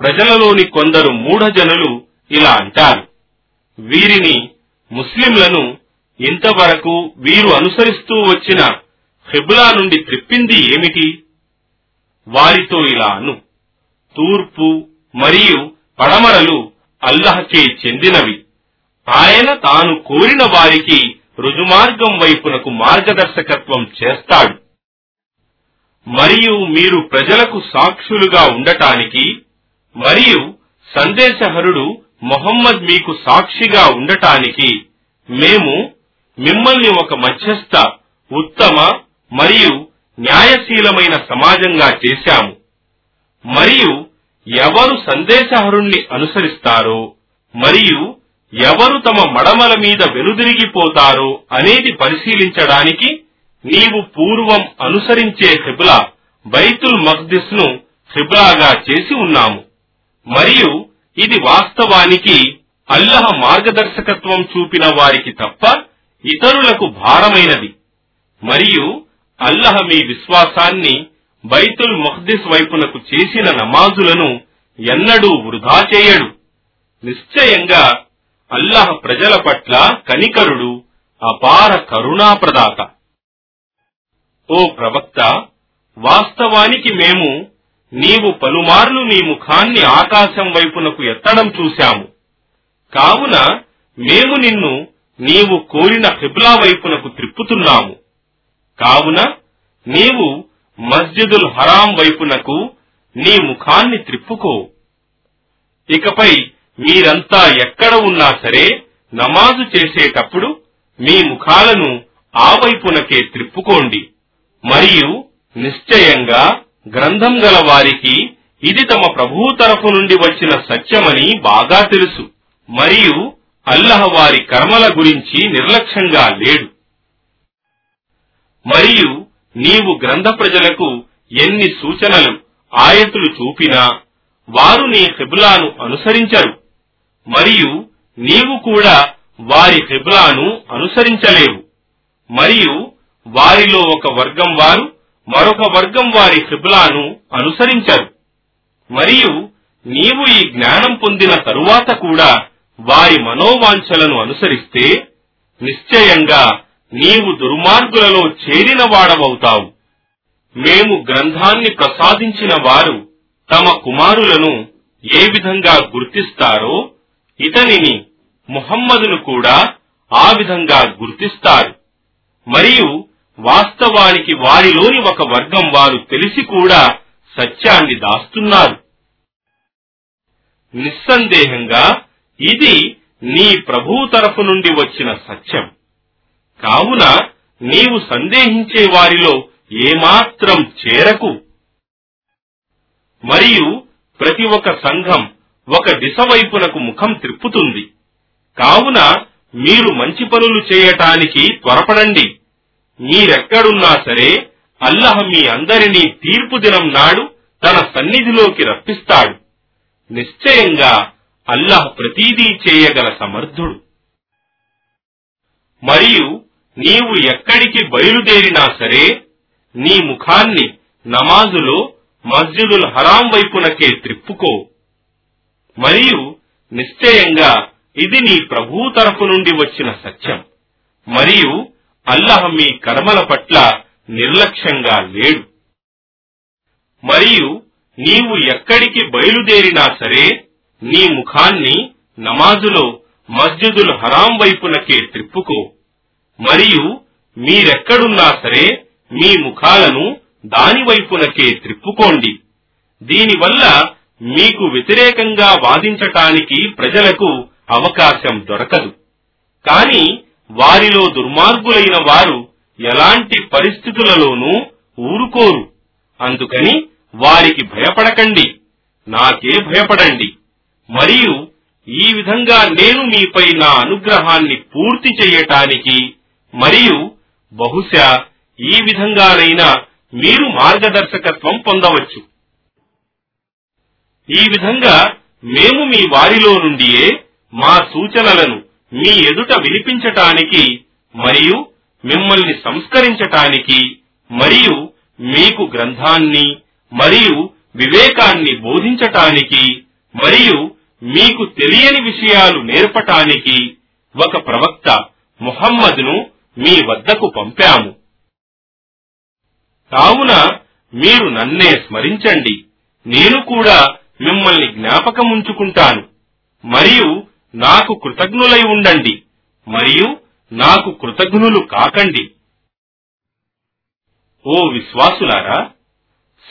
ప్రజలలోని కొందరు మూఢజనులు ఇలా అంటారు. వీరిని ముస్లింలను ఇంతవరకు వీరు అనుసరిస్తూ వచ్చిన హెబులా నుండి త్రిప్పింది ఏమిటి? వారితో ఇలాను తూర్పు మరియు పడమరలు అల్లహకే చెందినవి. ఆయన తాను కోరిన వారికి రుజుమార్గం వైపునకు మార్గదర్శకత్వం చేస్తాడు. మరియు మీరు ప్రజలకు సాక్షులుగా ఉండటానికి మరియు సందేశహరుడు మొహమ్మద్ మీకు సాక్షిగా ఉండటానికి మేము మిమ్మల్ని ఒక మధ్యస్థ ఉత్తమ మరియు న్యాయశీలమైన సమాజంగా చేశాము. మరియు ఎవరు సందేశహరుణ్ణి అనుసరిస్తారో మరియు ఎవరు తమ మడమల మీద వెనుదిరిగిపోతారో అనేది పరిశీలించడానికి నీవు పూర్వం అనుసరించే హిబ్లా బైతుల్ మక్దిస్ను హిబ్లాగా చేసి ఉన్నాము. మరియు ఇది వాస్తవానికి అల్లహ మార్గదర్శకత్వం చూపిన వారికి తప్ప ఇతరులకు భారమైనది. మరియు అల్లహ మీ విశ్వాసాన్ని బైతుల్ మహ్దిస్ వైపునకు చేసిన నమాజులను ఎన్నడూ వృధా చేయడు. నిశ్చయంగా అల్లహ ప్రజల పట్ల కనికరుడు అపార కరుణాప్రదాత. ఓ ప్రవక్త వాస్తవానికి మేము నీవు పలుమార్లు నీ ముఖాన్ని ఆకాశం వైపునకు ఎత్తడం చూశాము. కావున మేము నిన్ను నీవు కోరిన హిబ్లా వైపునకు త్రిప్పుతున్నాము. కావున నీవు మస్జిదుల్ హరాం వైపునకు నీ ముఖాన్ని త్రిప్పుకో. ఇకపై మీరంతా ఎక్కడ ఉన్నా సరే నమాజు చేసేటప్పుడు మీ ముఖాలను ఆ వైపునకే త్రిప్పుకోండి. మరియు నిశ్చయంగా గ్రంథం గల వారికి ఇది తమ ప్రభువు తరఫు నుండి వచ్చిన సత్యమని బాగా తెలుసు. మరియు అల్లహ వారి కర్మల గురించి నిర్లక్ష్యంగా లేడు. మరియు నీవు గ్రంథ ప్రజలకు ఎన్ని సూచనలు ఆయతులు చూపినా వారు నీ హిబ్లాను అనుసరించరు. మరియు నీవు కూడా వారి హిబ్లాను అనుసరించలేవు. మరియు వారిలో ఒక వర్గం వారు మరొక వర్గం వారి హిబ్లాను అనుసరించరు. మరియు నీవు ఈ జ్ఞానం పొందిన తరువాత కూడా వారి మనోవాంఛలను అనుసరిస్తే నిశ్చయంగా నీవు దుర్మార్గులలో చేరిన వాడవవుతావు మేము గ్రంథాన్ని ప్రసాదించిన వారు తమ కుమారులను ఏ విధంగా గుర్తిస్తారో ఇతనిని ముహమ్మదును కూడా ఆ విధంగా గుర్తిస్తారు. మరియు వాస్తవానికి వారిలోని ఒక వర్గం వారు తెలిసి కూడా సత్యాన్ని దాస్తున్నారు. నిస్సందేహంగా ఇది నీ ప్రభువు తరఫు నుండి వచ్చిన సత్యం. కావున నీవు సందేహించే వారిలో ఏమాత్రం చేరకు. మరియు ప్రతి ఒక్క సంఘం ఒక దిశ వైపునకు ముఖం త్రిప్పుతుంది. కావున మీరు మంచి పనులు చేయటానికి త్వరపడండి. మీరెక్కడున్నా సరే అల్లహ మీ అందరినీ తీర్పు దినం నాడు తన సన్నిధిలోకి రప్పిస్తాడు. నిశ్చయంగా అల్లహ ప్రతీదీ చేయగల సమర్థుడు. మరియు నీవు ఎక్కడికి బయలుదేరినా సరే నీ ముఖాన్ని నమాజులో మస్జిదుల్ హరాం వైపునకే త్రిప్పుకో. మరియు నిశ్చయంగా ఇది నీ ప్రభువు తరపు నుండి వచ్చిన సత్యం. మరియు అల్లహ మీ కర్మల పట్ల నిర్లక్ష్యంగా లేడు. మరియు నీవు ఎక్కడికి బయలుదేరినా సరే నీ ముఖాన్ని నమాజులో మస్జిదుల్ హరాం వైపునకే త్రిప్పుకో. మరియు మీరెక్కడున్నా సరే మీ ముఖాలను దాని వైపునకే త్రిప్పుకోండి. దీనివల్ల మీకు వ్యతిరేకంగా వాదించటానికి ప్రజలకు అవకాశం దొరకదు. కానీ వారిలో దుర్మార్గులైన వారు ఎలాంటి పరిస్థితులలోనూ ఊరుకోరు. అందుకని వారికి భయపడకండి. నాకే భయపడండి. మరియు ఈ విధంగా నేను మీపై నా అనుగ్రహాన్ని పూర్తి చేయటానికి మరియు బహుశా ఈ విధంగానైనా మీరు మార్గదర్శకత్వం పొందవచ్చు. ఈ విధంగా మేము మీ వారిలో నుండియే మా సూచనలను మీ ఎదుట వినిపించటానికి మరియు మిమ్మల్ని సంస్కరించటానికి మరియు మీకు గ్రంథాన్ని మరియు వివేకాన్ని బోధించటానికి మరియు మీకు తెలియని విషయాలు నేర్పటానికి ఒక ప్రవక్త ముహమ్మద్ను మీ వద్దకు పంపాము. కావున మీరు నన్నే స్మరించండి. నేను కూడా మిమ్మల్ని జ్ఞాపకముంచుకుంటాను. మరియు నాకు కృతజ్ఞులై ఉండండి మరియు నాకు కృతజ్ఞులు కాకండి. ఓ విశ్వాసులారా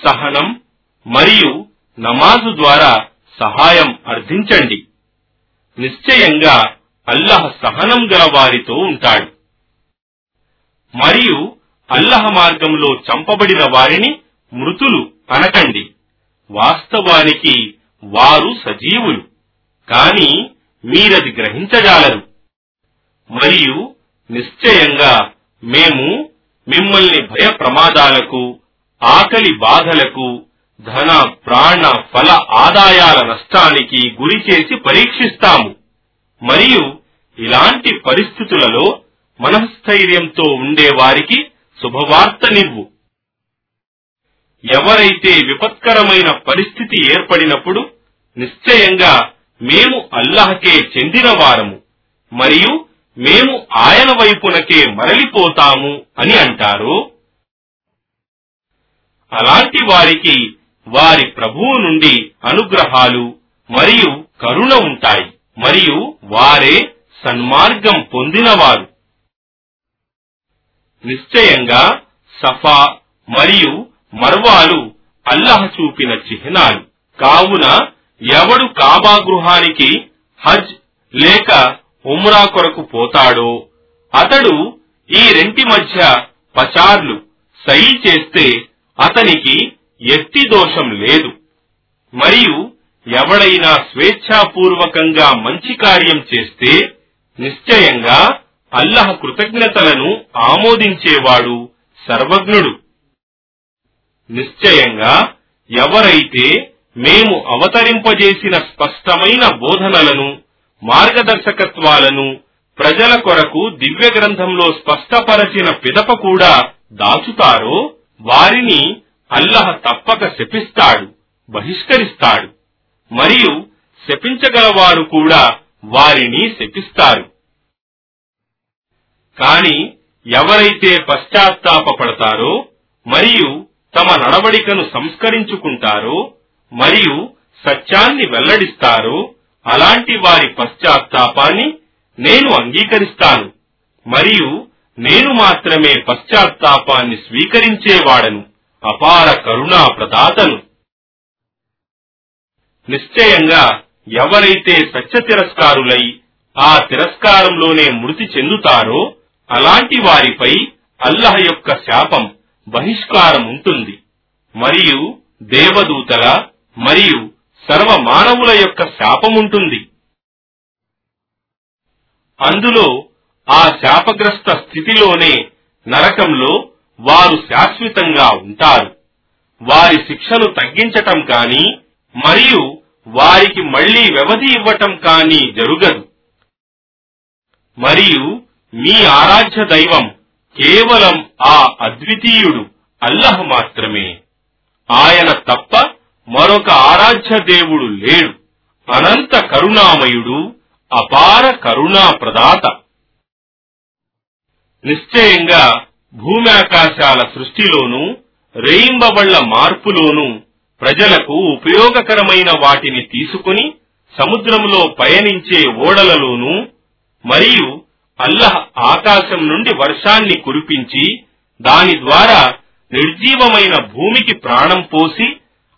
సహనం మరియు నమాజు ద్వారా సహాయం అర్థించండి. నిశ్చయంగా అల్లహ సహనం గల వారితో ఉంటాడు. మరియు అల్లహ మార్గంలో చంపబడిన వారిని మృతులు అనకండి. వాస్తవానికి వారు సజీవులు. కానీ మీరది గ్రహించజాలరు. మరియు నిశ్చయంగా మేము మిమ్మల్ని భయ ప్రమాదాలకు ఆకలి బాధలకు ధన ప్రాణ ఫల ఆదాయాల నష్టానికి గురి చేసి పరీక్షిస్తాము. మరియు ఇలాంటి పరిస్థితులలో మనస్థైర్యంతో ఉండేవారికి శుభవార్తనివ్వు. ఎవరైతే విపత్కరమైన పరిస్థితి ఏర్పడినప్పుడు నిశ్చయంగా మేము అల్లాహకే చెందిన వారము మరియు మేము ఆయన వైపునకే మరలిపోతాము అని అంటారు. అలాంటి వారికి వారి ప్రభువు నుండి అనుగ్రహాలు మరియు కరుణ ఉంటాయి మరియు వారే సన్మార్గం పొందినవారు. నిశ్చయంగా సఫా మరియు మర్వాలు అల్లహ చూపిన చిహ్నాలు. కావున ఎవడు కాబా గృహానికి హజ్ లేక ఉమ్రా కొరకు పోతాడో అతడు ఈ రెంటి మధ్య పచార్లు సై చేస్తే అతనికి ఎత్తి దోషం లేదు. మరియు ఎవడైనా స్వేచ్ఛాపూర్వకంగా మంచి కార్యం చేస్తే నిశ్చయంగా అల్లహ కృతజ్ఞతలను ఆమోదించేవాడు సర్వజ్ఞుడు. నిశ్చయంగా ఎవరైతే మేము అవతరింపజేసిన స్పష్టమైన బోధనలను మార్గదర్శకత్వాలను ప్రజల కొరకు దివ్య గ్రంథంలో స్పష్టపరచిన పిదప కూడా దాచుతారో వారిని అల్లహ తప్పక శపిస్తాడు బహిష్కరిస్తాడు. మరియు శపించగలవారు కూడా వారిని శపిస్తారు. కాని ఎవరైతే పశ్చాత్తాపడతారో మరియు తమ నడవడికను సంస్కరించుకుంటారో మరియు సత్యాన్ని వెల్లడిస్తారో. అలాంటి వారి పశ్చాత్తాపాన్ని నేను అంగీకరిస్తాను. మరియు నేను మాత్రమే పశ్చాత్తాపాన్ని స్వీకరించేవాడను అపార కరుణా ప్రదాతను నిశ్చయంగా ఎవరైతే సత్య తిరస్కారులై ఆ తిరస్కారంలోనే మృతి చెందుతారో అలాంటి వారిపై అల్లహ యొక్క శాపం బహిష్కారం ఉంటుంది మరియు దేవదూతల మరియు సర్వ మానవుల యొక్క శాపముంటుంది. అందులో ఆ శాపగ్రస్త స్థితిలోనే నరకంలో వారు శాశ్వతంగా ఉంటారు. వారి శిక్షను తగ్గించటం కాని మరియు వారికి మళ్ళీ వ్యవధి ఇవ్వటం కానీ జరుగదు. మరియు మీ ఆరాధ్య దైవం కేవలం ఆ అద్వితీయుడు అల్లహ మాత్రమే. ఆయన తప్ప మరొక ఆరాధ్య దేవుడు లేడు. అనంత కరుణామయుడు అపార కరుణా ప్రదాత నిశ్చయంగా భూమ్యాకాశాల సృష్టిలోనూ రేయింబవళ్ళ మార్పులోనూ ప్రజలకు ఉపయోగకరమైన వాటిని తీసుకుని సముద్రంలో పయనించే ఓడలలోనూ మరియు అల్లహ్ ఆకాశం నుండి వర్షాన్ని కురిపించి దాని ద్వారా నిర్జీవమైన భూమికి ప్రాణం పోసి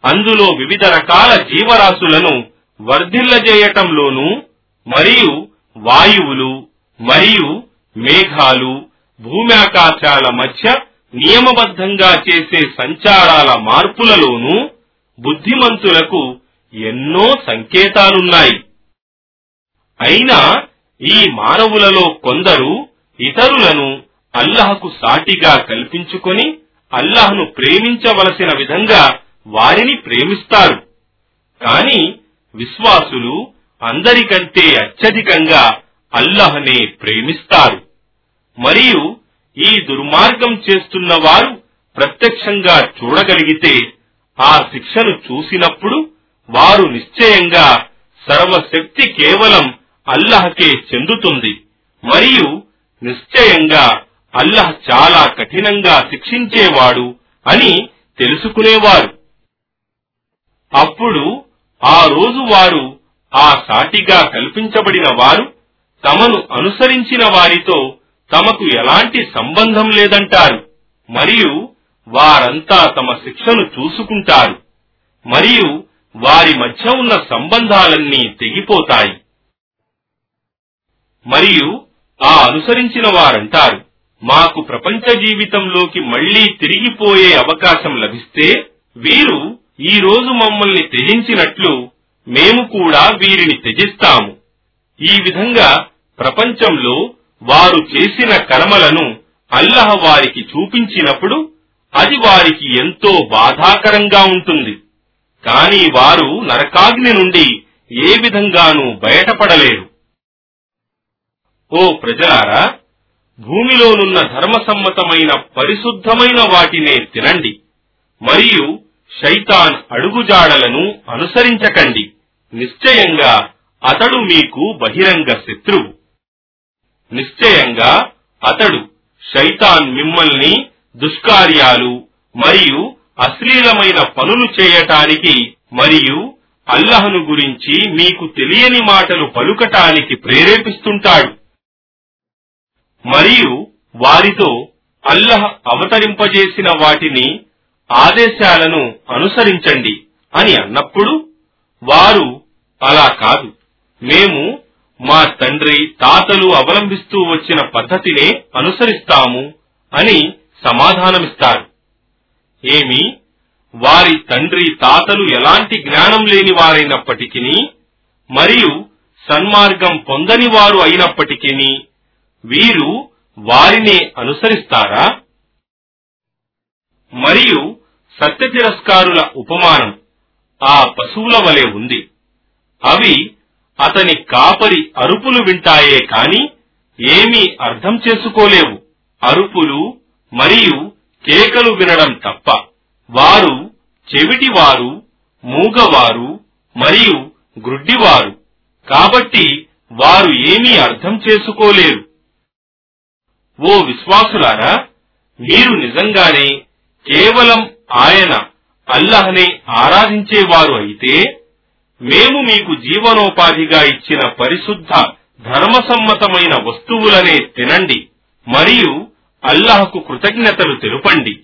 అందులో వివిధ రకాల జీవరాశులను వర్ధిల్లజేయటంలోనూ మరియు వాయువులు మరియు మేఘాలు భూమ్యాకాశాల మధ్య నియమబద్ధంగా చేసే సంచారాల మార్పులలోనూ బుద్ధిమంతులకు ఎన్నో సంకేతాలున్నాయి. అయినా ఈ మానవులలో కొందరు ఇతరులను అల్లహకు సాటిగా కల్పించుకొని అల్లహను ప్రేమించవలసిన విధంగా వారిని ప్రేమిస్తారు. కాని విశ్వాసులు అందరికంటే అత్యధికంగా అల్లహనే ప్రేమిస్తారు. మరియు ఈ దుర్మార్గం చేస్తున్న వారు ప్రత్యక్షంగా చూడగలిగితే ఆ శిక్షను చూసినప్పుడు వారు నిశ్చయంగా సర్వశక్తి కేవలం అల్లహకే చెందుతుంది. మరియు నిశ్చయంగా అల్లహ చాలా కఠినంగా శిక్షించేవాడు అని తెలుసుకునేవారు. అప్పుడు ఆ రోజు వారు ఆ సాటిగా కల్పించబడిన వారు తమను అనుసరించిన వారితో తమకు ఎలాంటి సంబంధం లేదంటారు. మరియు వారంతా తమ శిక్షను చూసుకుంటారు. మరియు వారి మధ్య ఉన్న సంబంధాలన్నీ తెగిపోతాయి. మరియు ఆ అనుసరించిన వారంటారు మాకు ప్రపంచ జీవితంలోకి మళ్ళీ తిరిగిపోయే అవకాశం లభిస్తే వీరు ఈ రోజు మమ్మల్ని త్యజించినట్లు మేము కూడా వీరిని త్యజిస్తాము. ఈ విధంగా ప్రపంచంలో వారు చేసిన కర్మలను అల్లహ వారికి చూపించినప్పుడు అది వారికి ఎంతో బాధాకరంగా ఉంటుంది. కాని వారు నరకాగ్ని నుండి ఏ విధంగానూ బయటపడలేరు. ఓ ప్రజలారా భూమిలోనున్న ధర్మసమ్మతమైన పరిశుద్ధమైన వాటినే తినండి. మరియు శైతాన్ అడుగుజాడలను అనుసరించకండి. నిశ్చయంగా అతడు మీకు బహిరంగ శత్రువు. నిశ్చయంగా అతడు శైతాన్ మిమ్మల్ని దుష్కార్యాలు మరియు అశ్లీలమైన పనులు చేయటానికి మరియు అల్లహను గురించి మీకు తెలియని మాటలు పలుకటానికి ప్రేరేపిస్తుంటాడు. మరియు వారితో అల్లహ అవతరింపజేసిన వాటిని ఆదేశాలను అనుసరించండి అని అన్నప్పుడు వారు అలా కాదు. మేము మా తండ్రి తాతలు అవలంబిస్తూ వచ్చిన పద్ధతినే అనుసరిస్తాము అని సమాధానమిస్తారు. ఏమి? వారి తండ్రి తాతలు ఎలాంటి జ్ఞానం లేని వారైనప్పటికీ మరియు సన్మార్గం పొందని వారు అయినప్పటికీ వీరు వారినే అనుసరిస్తారా? మరియు సత్య తిరస్కారుల ఉపమానం ఆ పశువుల వలె ఉంది. అవి అతని కాపరి అరుపులు వింటాయే కాని ఏమీ అర్థం చేసుకోలేవు. అరుపులు మరియు కేకలు వినడం తప్ప వారు చెవిటివారు మూగవారు మరియు గ్రుడ్డివారు. కాబట్టి వారు ఏమీ అర్థం చేసుకోలేరు. ఓ విశ్వాసులారా మీరు నిజంగానే కేవలం ఆయన అల్లహనే ఆరాధించేవారు అయితే మేము మీకు జీవనోపాధిగా ఇచ్చిన పరిశుద్ధ ధర్మసమ్మతమైన వస్తువులనే తినండి మరియు అల్లహకు కృతజ్ఞతలు తెలుపండి.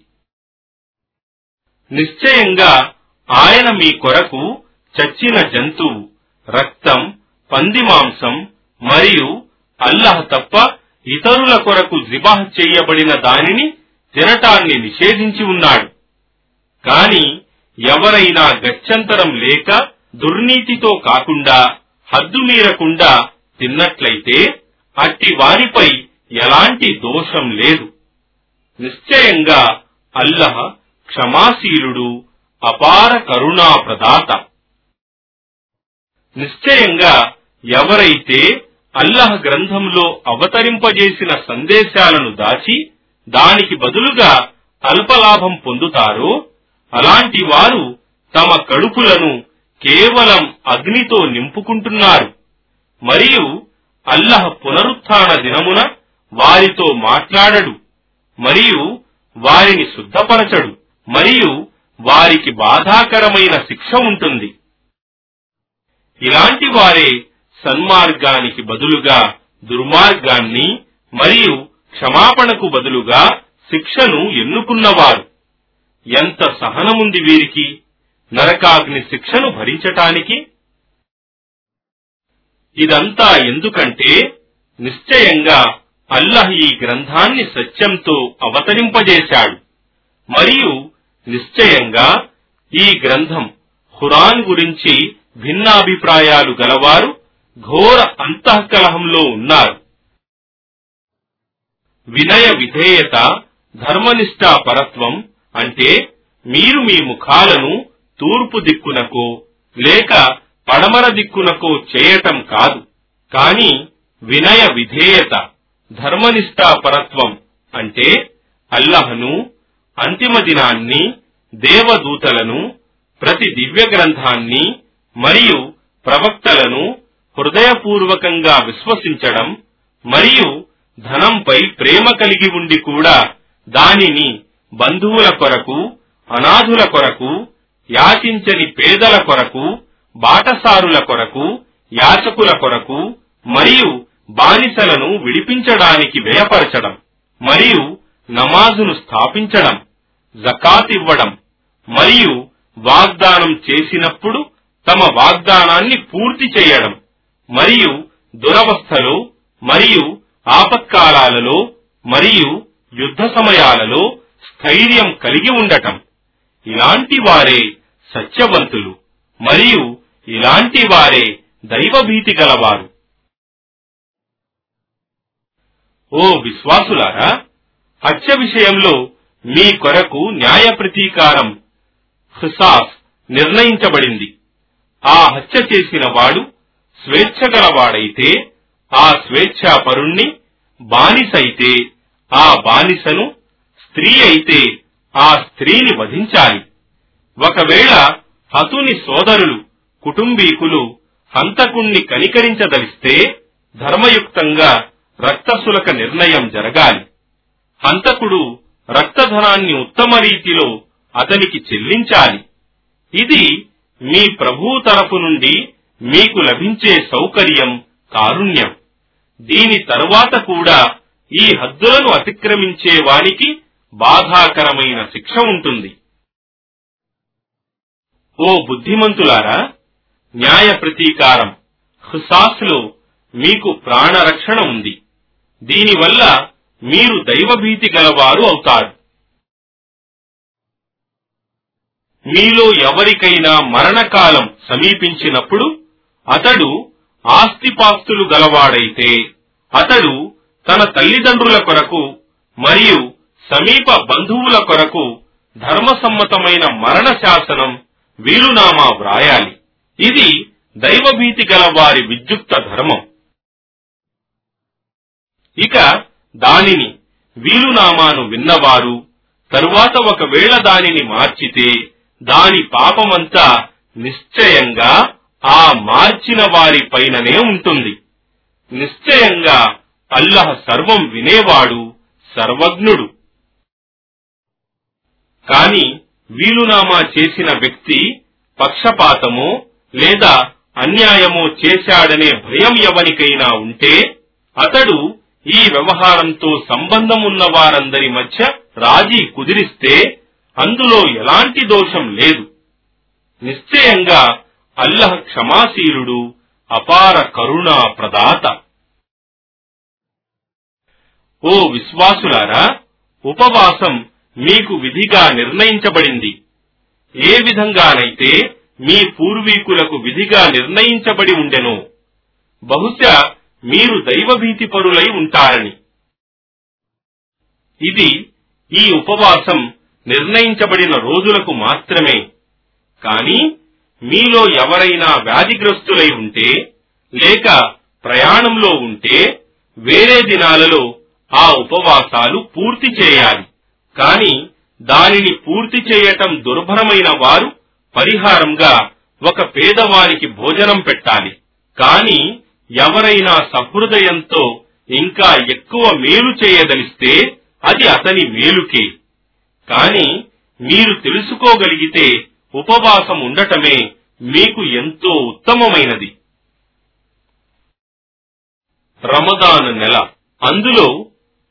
నిశ్చయంగా ఆయన మీ కొరకు చచ్చిన జంతువు రక్తం పంది మాంసం మరియు అల్లహ తప్ప ఇతరుల కొరకు జిబాహ్ చేయబడిన దానిని తినటాన్ని నిషేధించి ఉన్నాడు. కాని ఎవరైనా గత్యంతరం లేక దుర్నీతితో కాకుండా హద్దు మీరకుండా తిన్నట్లయితే అట్టి వారిపై ఎలాంటి దోషం లేదు. నిశ్చయంగా అల్లహ క్షమాశీలుడు అపార కరుణా ప్రదాత నిశ్చయంగా ఎవరైతే అల్లహ గ్రంథంలో అవతరింపజేసిన సందేశాలను దాచి దానికి బదులుగా అల్పలాభం పొందుతారో అలాంటి వారు తమ కడుపులను కేవలం అగ్నితో నింపుకుంటున్నారు. మరియు అల్లహ పునరుత్థాన దినమున వారితో మాట్లాడడు. మరియు వారిని శుద్ధపరచడు. మరియు వారికి బాధాకరమైన శిక్ష ఉంటుంది. ఇలాంటి వారే సన్మార్గానికి బదులుగా దుర్మార్గాన్ని మరియు క్షమాపణకు బదులుగా శిక్షను ఎన్నుకున్నవారు. ఎంత సహనముంది వీరికి? నరకాగ్ని శిక్షను భరించటానికి? ఇదంతా ఎందుకంటే నిశ్చయంగా అల్లహ్ ఈ గ్రంథాన్ని సత్యంతో అవతరింపజేశాడు. మరియు నిశ్చయంగా ఈ గ్రంథం ఖురాన్ గురించి భిన్నాభిప్రాయాలు గలవారు ఘోర అంతఃకలహంలో ఉన్నారు. వినయ విధేయత ధర్మనిష్టా పరత్వం అంటే మీరు మీ ముఖాలను తూర్పు దిక్కునకో లేక పడమర దిక్కునకో చేయటం కాదు. కాని వినయ విధేయత ధర్మనిష్టాపరత్వం అంటే అల్లహను అంతిమ దినాన్ని దేవదూతలను ప్రతి దివ్య గ్రంథాన్ని మరియు ప్రవక్తలను హృదయపూర్వకంగా విశ్వసించడం మరియు ధనంపై ప్రేమ కలిగి ఉండి కూడా దానిని బంధువుల కొరకు అనాథుల కొరకు యాచించని పేదల కొరకు బాటసారుల కొరకు యాచకుల కొరకు మరియు బానిసలను విడిపించడానికి వ్యయపరచడం మరియు నమాజును స్థాపించడం జకాత్ ఇవ్వడం మరియు వాగ్దానం చేసినప్పుడు తమ వాగ్దానాన్ని పూర్తి చేయడం మరియు దురవస్థలో మరియు ఆపత్కాలాలలో మరియు యుద్ధ సమయాలలో ధైర్యం కలిగి ఉండటం. ఇలాంటి వారే సత్యవంతులు మరియు ఇలాంటి వారే దైవభీతి గలవారు. ఓ విశ్వాసులారా హత్య విషయంలో మీ కొరకు న్యాయ ప్రతీకారం హుసాస్ నిర్ణయించబడింది. ఆ హత్య చేసిన వాడు స్వేచ్ఛ గలవాడైతే ఆ స్వేచ్ఛాపరుణ్ణి బానిసైతే ఆ బానిసను స్త్రీ అయితే ఆ స్త్రీని వధించాలి. ఒకవేళ హతుని సోదరులు కుటుంబీకులు హంతకుణ్ణి కనికరించదలిస్తే ధర్మయుక్తంగా రక్తసులక నిర్ణయం జరగాలి. హంతకుడు రక్తధనాన్ని ఉత్తమ రీతిలో అతనికి చెల్లించాలి. ఇది మీ ప్రభు తరపు నుండి మీకు లభించే సౌకర్యం కారుణ్యం. దీని తరువాత కూడా ఈ హద్దులను అతిక్రమించే వానికి బాధాకరమైన శిక్ష ఉంటుంది. ఓ బుద్ధిమంతులారా న్యాయ ప్రతీకారం హుసాస్లో మీకు ప్రాణరక్షణ ఉంది. దీనివల్ల మీరు దైవభీతి గలవారు అవుతారు. మీలో ఎవరికైనా మరణకాలం సమీపించినప్పుడు అతడు ఆస్తిపాస్తులు గలవాడైతే అతడు తన తల్లిదండ్రుల కొరకు మరియు సమీప బంధువుల కొరకు ధర్మసమ్మతమైన మరణ శాసనం వీలునామా వ్రాయాలి. ఇది దైవభీతి గల వారి విద్యుక్త ధర్మం. ఇక దానిని వీలునామాను విన్నవారు తరువాత ఒకవేళ దానిని మార్చితే దాని పాపమంతా నిశ్చయంగా ఆ మార్చిన వారి పైననే ఉంటుంది. నిశ్చయంగా అల్లహ సర్వం వినేవాడు సర్వజ్ఞుడు. కాని వీలునామా చేసిన వ్యక్తి పక్షపాతమో లేదా అన్యాయమో చేశాడనే భయం ఎవరికైనా ఉంటే అతడు ఈ వ్యవహారంతో సంబంధం ఉన్న వారందరి మధ్య రాజీ కుదిరిస్తే అందులో ఎలాంటి దోషం లేదు. నిశ్చయంగా అల్లహ క్షమాశీలుడు అపార కరుణా ప్రదాత. ఓ విశ్వాసులారా ఉపవాసం మీకు విధిగా నిర్ణయించబడింది. ఏ విధంగానైతే మీ పూర్వీకులకు విధిగా నిర్ణయించబడి ఉండెను బహుశా మీరు దైవభీతి పరులై ఉంటారని. ఇది ఈ ఉపవాసం నిర్ణయించబడిన రోజులకు మాత్రమే. కాని మీలో ఎవరైనా వ్యాధిగ్రస్తులై ఉంటే లేక ప్రయాణంలో ఉంటే వేరే దినాలలో ఆ ఉపవాసాలు పూర్తి చేయాలి. కాని దానిని పూర్తి చేయటం దుర్భరమైన వారు పరిహారంగా ఒక పేదవారికి భోజనం పెట్టాలి. కాని ఎవరైనా సహృదయంతో ఇంకా ఎక్కువ మేలు చేయదలిస్తే అది అతని మేలుకే. కాని మీరు తెలుసుకోగలిగితే ఉపవాసం ఉండటమే మీకు ఎంతో ఉత్తమమైనది. రమదాన్ నెల. అందులో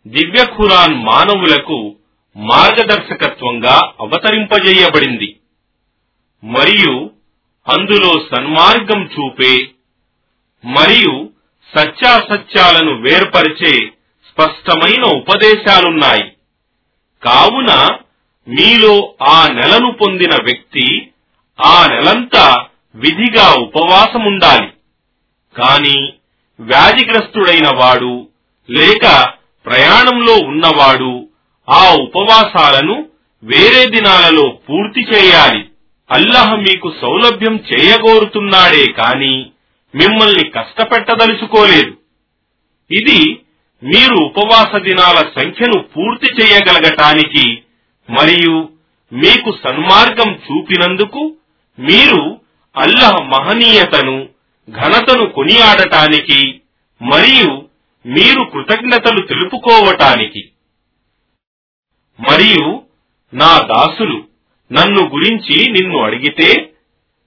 దివ్య ఖురాన్ మానవులకు మార్గదర్శకత్వంగా అవతరింపజేయబడింది. మరియు అందులో సన్మార్గం చూపే మరియు సత్యాసత్యాలను వేర్పరిచే స్పష్టమైన ఉపదేశాలున్నాయి. కావున మీలో ఆ నెలను పొందిన వ్యక్తి ఆ నెలంతా విధిగా ఉపవాసముండాలి. కాని వ్యాధిగ్రస్తుడైన వాడు లేక ప్రయాణంలో ఉన్నవాడు ఆ ఉపవాసాలను వేరే దినాలలో పూర్తి చేయాలి. అల్లహ మీకు సౌలభ్యం చేయగోరుతున్నాడే కాని మిమ్మల్ని కష్టపెట్టదలుచుకోలేదు. ఇది మీరు ఉపవాస దినాల సంఖ్యను పూర్తి చేయగలగటానికి మరియు మీకు సన్మార్గం చూపినందుకు మీరు అల్లహ మహనీయతను ఘనతను కొనియాడటానికి మరియు మీరు కృతజ్ఞతలు తెలుపుకోవటానికి. మరియు నా దాసులు నన్ను గురించి నిన్ను అడిగితే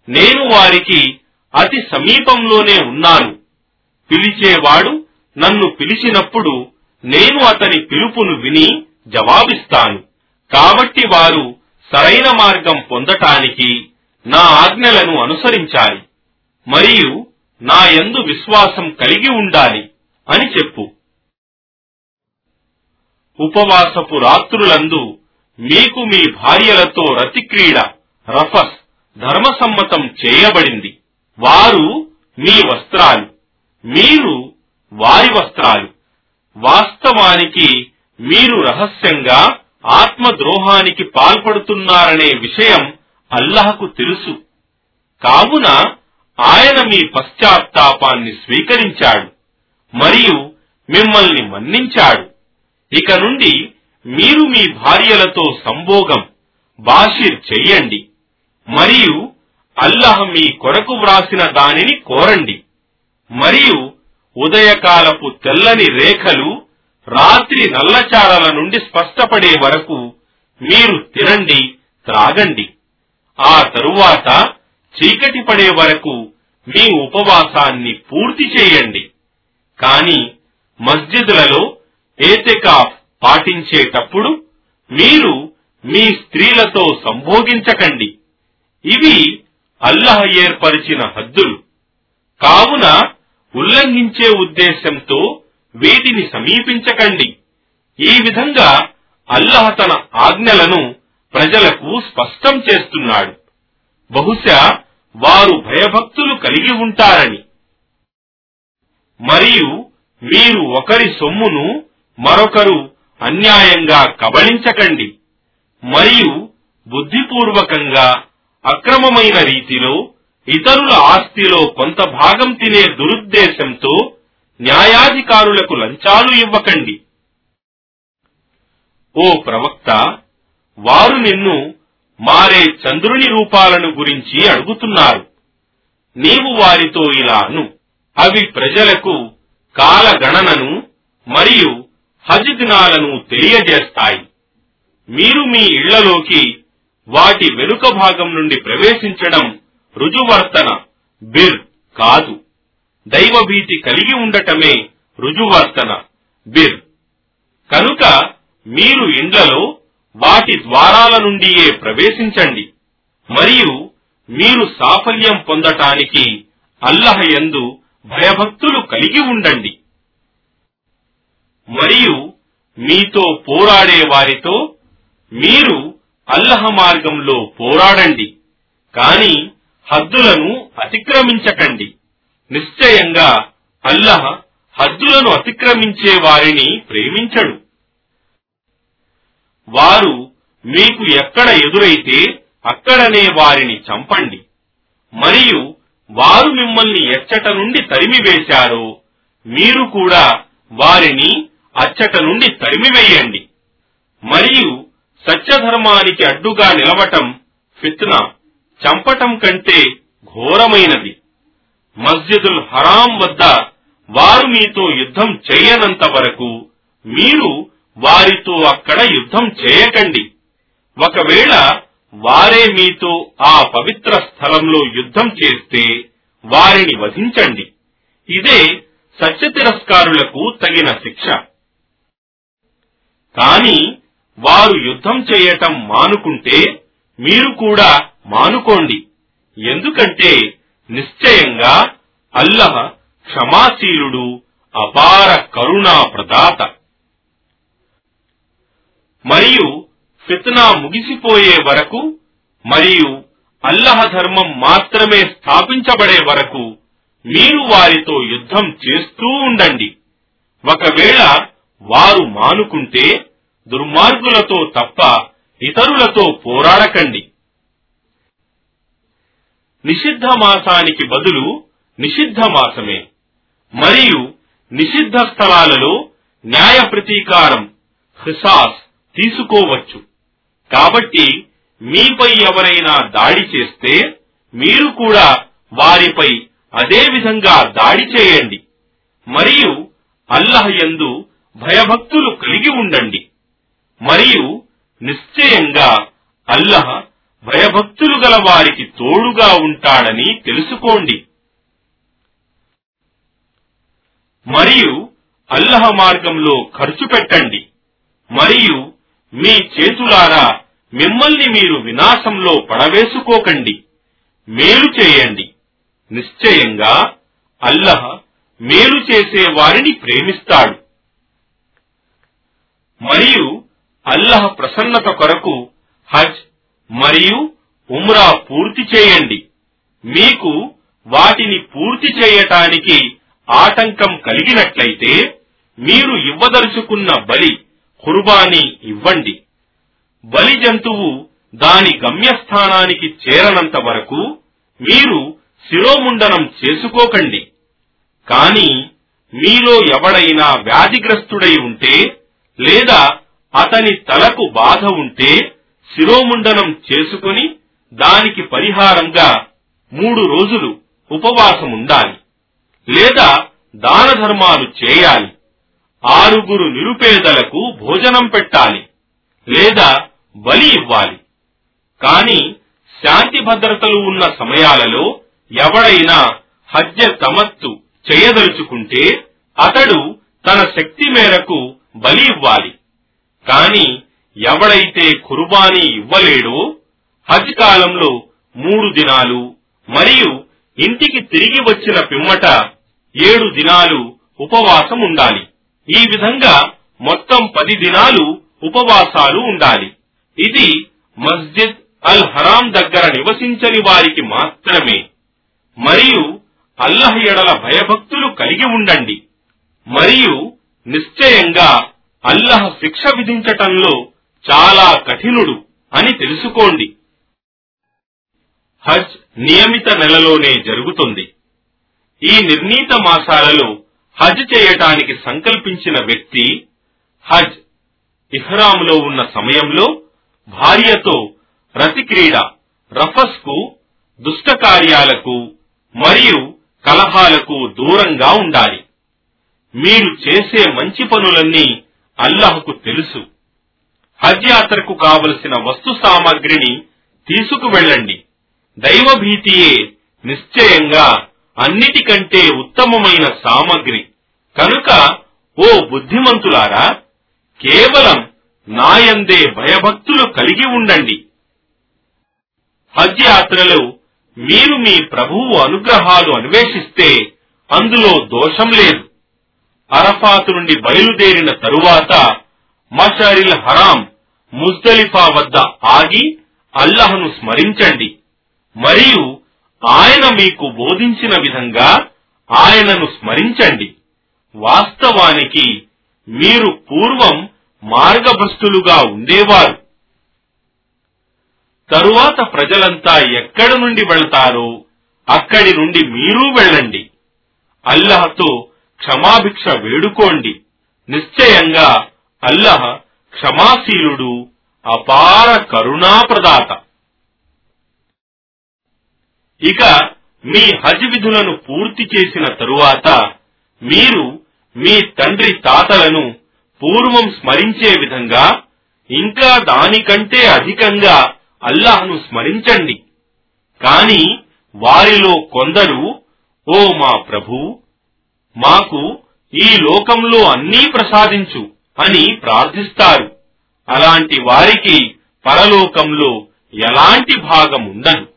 నేను వారికి అతి సమీపంలోనే ఉన్నాను. పిలిచేవాడు నన్ను పిలిచినప్పుడు నేను అతని పిలుపును విని జవాబిస్తాను. కాబట్టి వారు సరైన మార్గం పొందటానికి నా ఆజ్ఞలను అనుసరించాలి. మరియు నా యందు విశ్వాసం కలిగి ఉండాలి అని చెప్పు. ఉపవాసపు రాత్రులందు మీకు మీ భార్యలతో రతిక్రీడ రఫస్ ధర్మసమ్మతం చేయబడింది. వారు మీ వస్త్రాలు. మీరు వారి వస్త్రాలు. వాస్తవానికి మీరు రహస్యంగా ఆత్మద్రోహానికి పాల్పడుతున్నారనే విషయం అల్లహకు తెలుసు. కావున ఆయన మీ పశ్చాత్తాపాన్ని స్వీకరించాడు మరియు మిమ్మల్ని మన్నించాడు. ఇక నుండి మీరు మీ భార్యలతో సంభోగం బాషిర్ చెయ్యండి. మరియు అల్లహ మీ కొరకు వ్రాసిన దానిని కోరండి. మరియు ఉదయకాలపు తెల్లని రేఖలు రాత్రి నల్లచారల నుండి స్పష్టపడే వరకు మీరు తినండి త్రాగండి. ఆ తరువాత చీకటి పడే వరకు మీ ఉపవాసాన్ని పూర్తి చేయండి. కాని మస్జిదులలో ఏతెకాఫ్ పాటించేటప్పుడు మీరు మీ స్త్రీలతో సంభోగించకండి. ఇవి అల్లహ ఏర్పరిచిన హద్దులు. కావున ఉల్లంఘించే ఉద్దేశంతో వీటిని సమీపించకండి. ఈ విధంగా అల్లహ తన ఆజ్ఞలను ప్రజలకు స్పష్టం చేస్తున్నాడు. బహుశా వారు భయభక్తులు కలిగి ఉంటారని. మరియు మీరు ఒకరి సొమ్మును మరొకరు అన్యాయంగా కబళించకండి మరియు బుద్ధిపూర్వకంగా అక్రమమైన రీతిలో ఇతరుల ఆస్తిలో కొంత భాగం తినే దురుద్దేశంతో న్యాయాధికారులకు లంచాలు ఇవ్వకండి. ఓ ప్రవక్త వారు నిన్ను మారే చంద్రుని రూపాలను గురించి అడుగుతున్నారు. నీవు వారితో ఇలాను. అవి ప్రజలకు కాలగణనను మరియు హజ్ దినాలను తెలియజేస్తాయి. మీరు మీ ఇళ్ళలోకి వాటి వెనుక భాగం నుండి ప్రవేశించడం రుజువర్తన బిర్ కాదు. దైవభీతి కలిగి ఉండటమే రుజువర్తన బిర్. కనుక మీరు ఇండ్లలో వాటి ద్వారాల నుండియే ప్రవేశించండి. మరియు మీరు సాఫల్యం పొందటానికి అల్లహ యందు భయభక్తులు కలిగి ఉండండి. మరియు మీతో పోరాడే వారితో మీరు అల్లహ మార్గంలో పోరాడండి కాని హద్దులను అతిక్రమించకండి. నిశ్చయంగా అల్లహ హద్దులను అతిక్రమించే వారిని ప్రేమించడు. వారు మీకు ఎక్కడ ఎదురైతే అక్కడనే వారిని చంపండి. మరియు వారు మిమ్మల్ని ఎచ్చట నుండి తరిమివేశారో మీరు కూడా వారిని అచ్చట నుండి తరిమివేయండి మరియు సత్యధర్మానికి అడ్డుగా నిలవటం ఫిత్నా చంపటం కంటే ఘోరమైనది. మస్జిదుల్ హరాం వద్ద వారు మీతో యుద్ధం చేయనంత వరకు మీరు వారితో అక్కడ యుద్ధం చేయకండి. ఒకవేళ వారే మీతో ఆ పవిత్ర స్థలంలో యుద్ధం చేస్తే వారిని వధించండి. ఇదే సత్య తిరస్కారులకు తగిన శిక్ష. కాని వారు యుద్ధం చేయటం మానుకుంటే మీరు కూడా మానుకోండి. ఎందుకంటే నిశ్చయంగా అల్లహ క్షమాశీలుడు అపార కరుణా ప్రదాత. మరియు ఫిత్నా ముగిసిపోయే వరకు మరియు అల్లహ ధర్మం మాత్రమే స్థాపించబడే వరకు మీరు వారితో యుద్ధం చేస్తూ ఉండండి. ఒకవేళ వారు మానుకుంటే దుర్మార్గులతో తప్ప ఇతరులతో పోరాడకండి. నిషిద్ధ మాసానికి బదులు నిషిద్ధ మాసమే. మరియు నిషిద్ధ స్థలాలలో న్యాయ ప్రతీకారం హిసాస్ తీసుకోవచ్చు. కాబట్టి మీపై ఎవరైనా దాడి చేస్తే మీరు కూడా వారిపై అదే విధంగా దాడి చేయండి. మరియు అల్లహ యందు భయభక్తులు కలిగి ఉండండి. మరియు నిశ్చయంగా అల్లహ భయభక్తులు గల వారికి తోడుగా ఉంటాడని తెలుసుకోండి. మరియు అల్లహ మార్గంలో ఖర్చు పెట్టండి. మరియు మీ చేతులారా మిమ్మల్ని మీరు వినాశంలో పడవేసుకోకండి. మేలు చేయండి. నిశ్చయంగా అల్లహ మేలు చేసే వారిని ప్రేమిస్తాడు. మరియు అల్లహ ప్రసన్నత కొరకు హజ్ మరియు ఉమ్రా పూర్తి చేయండి. మీకు వాటిని పూర్తి చేయటానికి ఆటంకం కలిగినట్లయితే మీరు ఇవ్వదలుచుకున్న బలి కుర్బానీ ఇవ్వండి. బలి జంతువు దాని గమ్యస్థానానికి చేరనంత వరకు మీరు శిరోముండనం చేసుకోకండి. కాని మీలో ఎవడైనా వ్యాధిగ్రస్తుడై ఉంటే లేదా అతని తలకు బాధ ఉంటే శిరోముండనం చేసుకుని దానికి పరిహారంగా మూడు రోజులు ఉపవాసం ఉండాలి లేదా దాన ధర్మాలు చేయాలి. ఆరుగురు నిరుపేదలకు భోజనం పెట్టాలి. లేదా బలి ఇవ్వాలి. కాని శాంతి భద్రతలు ఉన్న సమయాలలో ఎవడైనా హజ్య తమత్తు చేయదలుచుకుంటే అతడు తన శక్తి మేరకు బలి ఇవ్వాలి. కాని ఎవడైతే కుర్బానీ ఇవ్వలేడో హజ్ కాలంలో మూడు దినాలు మరియు ఇంటికి తిరిగి వచ్చిన పిమ్మట ఏడు దినాలు ఉపవాసం ఉండాలి. ఈ విధంగా మొత్తం పది దినాలు ఉపవాసాలు ఉండాలి. ఇది మస్జిద్ అల్ హరాం దగ్గర నివసించని వారికి మాత్రమే. మరియు అల్లహ ఎడల భయభక్తులు కలిగి ఉండండి. మరియు నిశ్చయంగా అల్లహ శిక్ష విధించటంలో చాలా కఠినుడు అని తెలుసుకోండి. హజ్ నియమిత నెలలోనే జరుగుతుంది. ఈ నిర్ణీత మాసాలలో హజ్ చేయటానికి సంకల్పించిన వ్యక్తి హజ్ ఇహ్రాములో ఉన్న సమయంలో భార్యతో రతిక్రీడ రఫస్కు దుష్ట కార్యాలకు మరియు కలహాలకు దూరంగా ఉండాలి. మీరు చేసే మంచి పనులన్నీ అల్లాహకు తెలుసు. హజ్ యాత్రకు కావలసిన వస్తు సామాగ్రిని తీసుకువెళ్ళండి దైవభీతియే నిశ్చయంగా అన్నిటికంటే ఉత్తమమైన సామగ్రి. కనుక ఓ బుద్ధిమంతులారా కేవలం నాయందే భయభక్తులు కలిగి ఉండండి. హజ్ యాత్రలో మీరు మీ ప్రభువు అనుగ్రహాలు అన్వేషిస్తే అందులో దోషం లేదు. అరఫాతు నుండి బయలుదేరిన తరువాత మషరిల్ హరాం ముజ్దలిఫా వద్ద ఆగి అల్లహను స్మరించండి. మరియు ఆయన మీకు బోధించిన విధంగా ఆయనను స్మరించండి. వాస్తవానికి మీరు పూర్వం మార్గభ్రష్టులుగా ఉండేవారు. తరువాత ప్రజలంతా ఎక్కడి నుండి వెళ్తారో అక్కడి నుండి మీరు వెళ్ళండి. అల్లహతో క్షమాభిక్ష వేడుకోండి. నిశ్చయంగా అల్లహ క్షమాశీలుడు అపార కరుణాప్రదాత. ఇక మీ హజ్ విధులను పూర్తి చేసిన తరువాత మీరు మీ తండ్రి తాతలను పూర్వం స్మరించే విధంగా ఇంకా దానికంటే అధికంగా అల్లాహ్ను స్మరించండి. కాని వారిలో కొందరు ఓ మా ప్రభు మాకు ఈ లోకంలో అన్నీ ప్రసాదించు అని ప్రార్థిస్తారు. అలాంటి వారికి పరలోకంలో ఎలాంటి భాగం ఉండదు.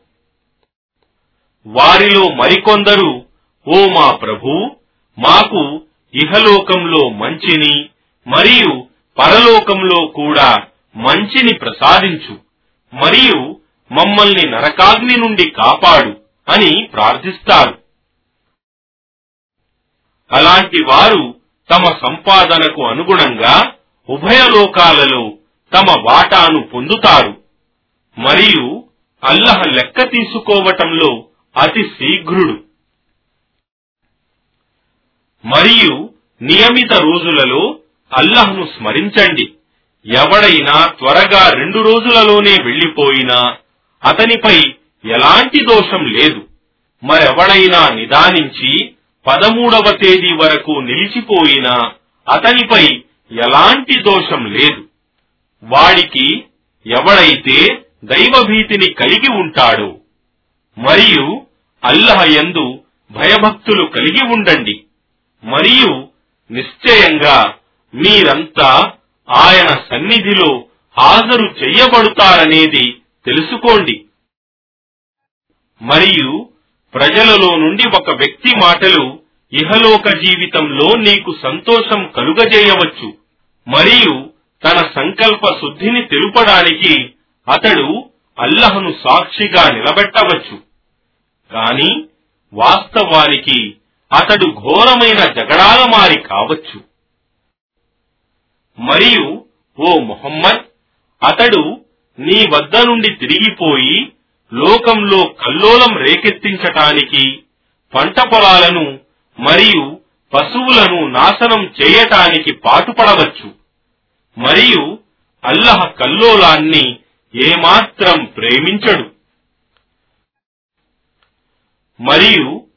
వారిలో మరికొందరు ఓ మా ప్రభు మాకు ఇహలోకంలో మంచిని మరియు పరలోకంలో కూడా మంచిని ప్రసాదించు మరియు మమ్మల్ని నరకాగ్ని నుండి కాపాడు అని ప్రార్థిస్తారు. అలాంటి వారు తమ సంపాదనకు అనుగుణంగా ఉభయ లోకాలలో తమ వాటాను పొందుతారు. మరియు అల్లహ లెక్క తీసుకోవటంలో అతి శీఘ్రుడు. మరియు నియమిత రోజులలో అల్లహ్ను స్మరించండి. ఎవడైనా త్వరగా రెండు రోజులలోనే వెళ్ళిపోయినా అతనిపై ఎలాంటి దోషం లేదు. మరెవడైనా నిదానించి పదమూడవ తేదీ వరకు నిలిచిపోయినా అతనిపై ఎలాంటి దోషం లేదు. వాడికి ఎవడైతే దైవభీతిని కలిగి ఉంటాడో మరియు అల్లహయందు భయభక్తులు కలిగి ఉండండి. మరియు నిశ్చయంగా మీరంతా ఆయన సన్నిధిలో హాజరు చెయ్యబడుతారనేది తెలుసుకోండి. మరియు ప్రజలలో నుండి ఒక వ్యక్తి మాటలు ఇహలోక జీవితంలో నీకు సంతోషం కలుగజేయవచ్చు మరియు తన సంకల్ప శుద్ధిని తెలుపడానికి అతడు అల్లహను సాక్షిగా నిలబెట్టవచ్చు. కాని వాస్తవానికి అతడు ఘోరమైన జగడాలమారి కావచ్చు. మరియు ఓ మొహమ్మద్ అతడు నీ వద్ద నుండి తిరిగిపోయి లోకంలో కల్లోలం రేకెత్తించటానికి పంట పొలాలను మరియు పశువులను నాశనం చేయటానికి పాటుపడవచ్చు. మరియు అల్లహ కల్లోలాన్ని ఏమాత్రం ప్రేమించడు. మరియు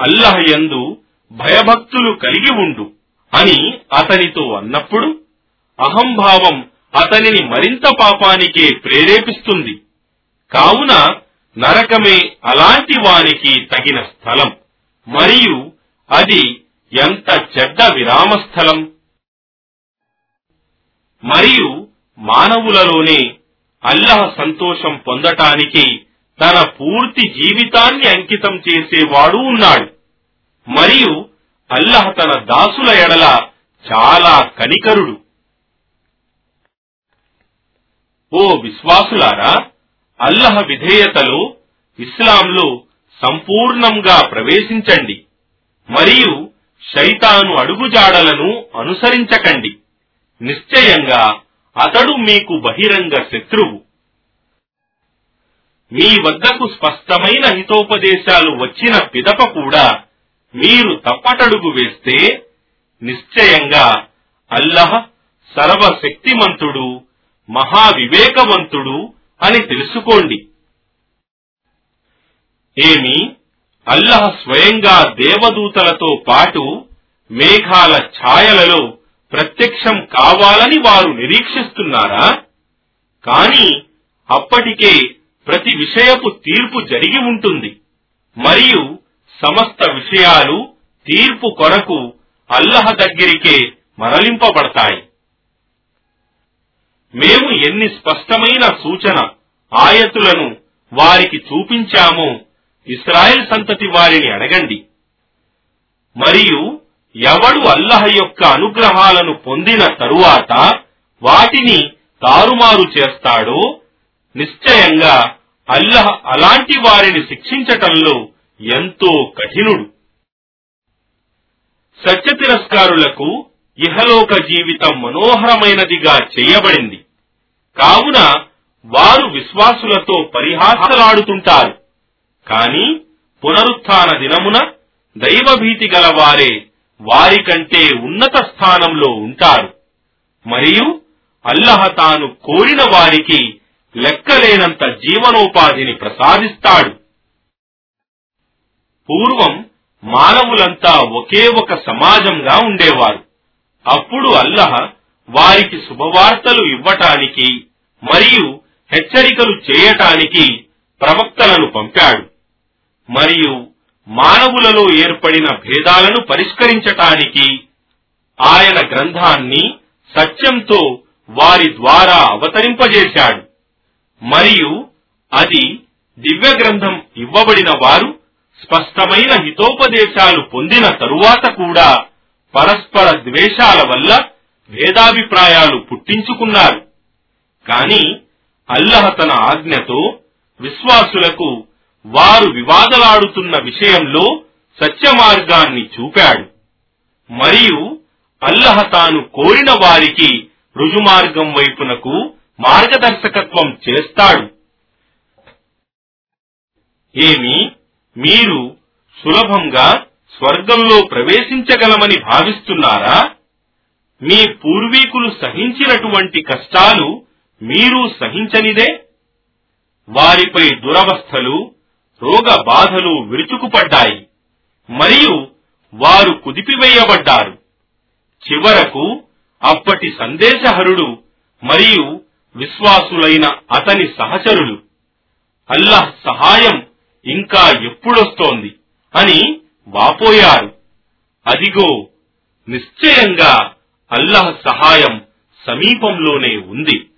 అల్లహ యందు భయభక్తులు కలిగి ఉండు అని అతనితో అన్నప్పుడు అహంభావం అతనిని మరింత పాపానికే ప్రేరేపిస్తుంది. కావున నరకమే అలాంటి వానికి తగిన స్థలం. మరియు అది ఎంత చెడ్డ విరామ స్థలం మరియు మానవులలోనే అల్లహ సంతోషం పొందటానికి తన పూర్తి జీవితాన్ని అంకితం చేసేవాడు ఉన్నాడు. మరియు అల్లహ తన దాసుల ఎడల చాలా కనికరుడు. ఓ విశ్వాసులారా అల్లహ విధేయతలో ఇస్లాంలో సంపూర్ణంగా ప్రవేశించండి. మరియు శైతాను అడుగుజాడలను అనుసరించకండి. నిశ్చయంగా అతడు మీకు బహిరంగ శత్రువు. మీ వద్దకు స్పష్టమైన హితోపదేశాలు వచ్చిన పిదప కూడా మీరు తప్పటడుగు వేస్తే నిశ్చయంగా అల్లహ సర్వశక్తిమంతుడు మహావివేకవంతుడు అని తెలుసుకోండి. ఏమి? అల్లహ స్వయంగా దేవదూతలతో పాటు మేఘాల ఛాయలలో ప్రత్యక్షం కావాలని వారు నిరీక్షిస్తున్నారా? కాని అప్పటికే ప్రతి విషయపు తీర్పు జరిగి ఉంటుంది. మరియు సమస్త విషయాలు తీర్పు కొరకు అల్లహ దగ్గరికే మరలింపబడతాయి. మేము ఎన్ని స్పష్టమైన సూచన ఆయతులను వారికి చూపించామో ఇస్రాయెల్ సంతతి వారిని అడగండి. మరియు ఎవడు అల్లహ యొక్క అనుగ్రహాలను పొందిన తరువాత వాటిని తారుమారు చేస్తాడో నిశ్చయంగా అల్లహ అలాంటి వారిని శిక్షించటంలో ఎంతో కఠినుడు. సత్య తిరస్కారులకు ఇహలోక జీవితం మనోహరమైనదిగా చేయబడింది. కావున వారు విశ్వాసులతో పరిహాసలాడుతుంటారు. కాని పునరుత్న దినమున దైవభీతి గలవారే వారికంటే ఉన్నత స్థానంలో ఉంటారు. మరియు అల్లహ తాను కోరిన వారికి లెక్కలేనంత జీవనోపాధిని ప్రసాదిస్తాడు. పూర్వం మానవులంతా ఒకే ఒక సమాజంగా ఉండేవారు. అప్పుడు అల్లహ వారికి శుభవార్తలు ఇవ్వటానికి మరియు హెచ్చరికలు చేయటానికి ప్రవక్తలను పంపాడు. మరియు మానవులలో ఏర్పడిన భేదాలను పరిష్కరించటానికి ఆయన గ్రంథాన్ని సత్యంతో వారి ద్వారా అవతరింపజేశాడు. మరియు అది దివ్య గ్రంథం ఇవ్వబడిన వారు స్పష్టమైన హితోపదేశాలు పొందిన తరువాత కూడా పరస్పర ద్వేషాల వల్ల భేదాభిప్రాయాలు పుట్టించుకున్నారు. కాని అల్లహ తన ఆజ్ఞతో విశ్వాసులకు వారు వివాదలాడుతున్న విషయంలో సత్య మార్గాన్ని చూపాడు. మరియు అల్లహ తాను కోరిన వారికి రుజుమార్గం వైపునకు మార్గదర్శకత్వం చేస్తాడు. ఏమి? మీరు సులభంగా స్వర్గంలో ప్రవేశించగలమని భావిస్తున్నారా? మీ పూర్వీకులు సహించినటువంటి కష్టాలు మీరు సహించనిదే. వారిపై దురవస్థలు రోగ బాధలు విరుచుకుపడ్డాయి. మరియు వారు కుదిపివేయబడ్డారు. చివరకు అప్పటి సందేశహరుడు మరియు విశ్వాసులైన అతని సహచరులు అల్లాహ్ సహాయం ఇంకా ఎప్పుడొస్తోంది? అని వాపోయారు. అదిగో నిశ్చయంగా అల్లాహ్ సహాయం సమీపంలోనే ఉంది.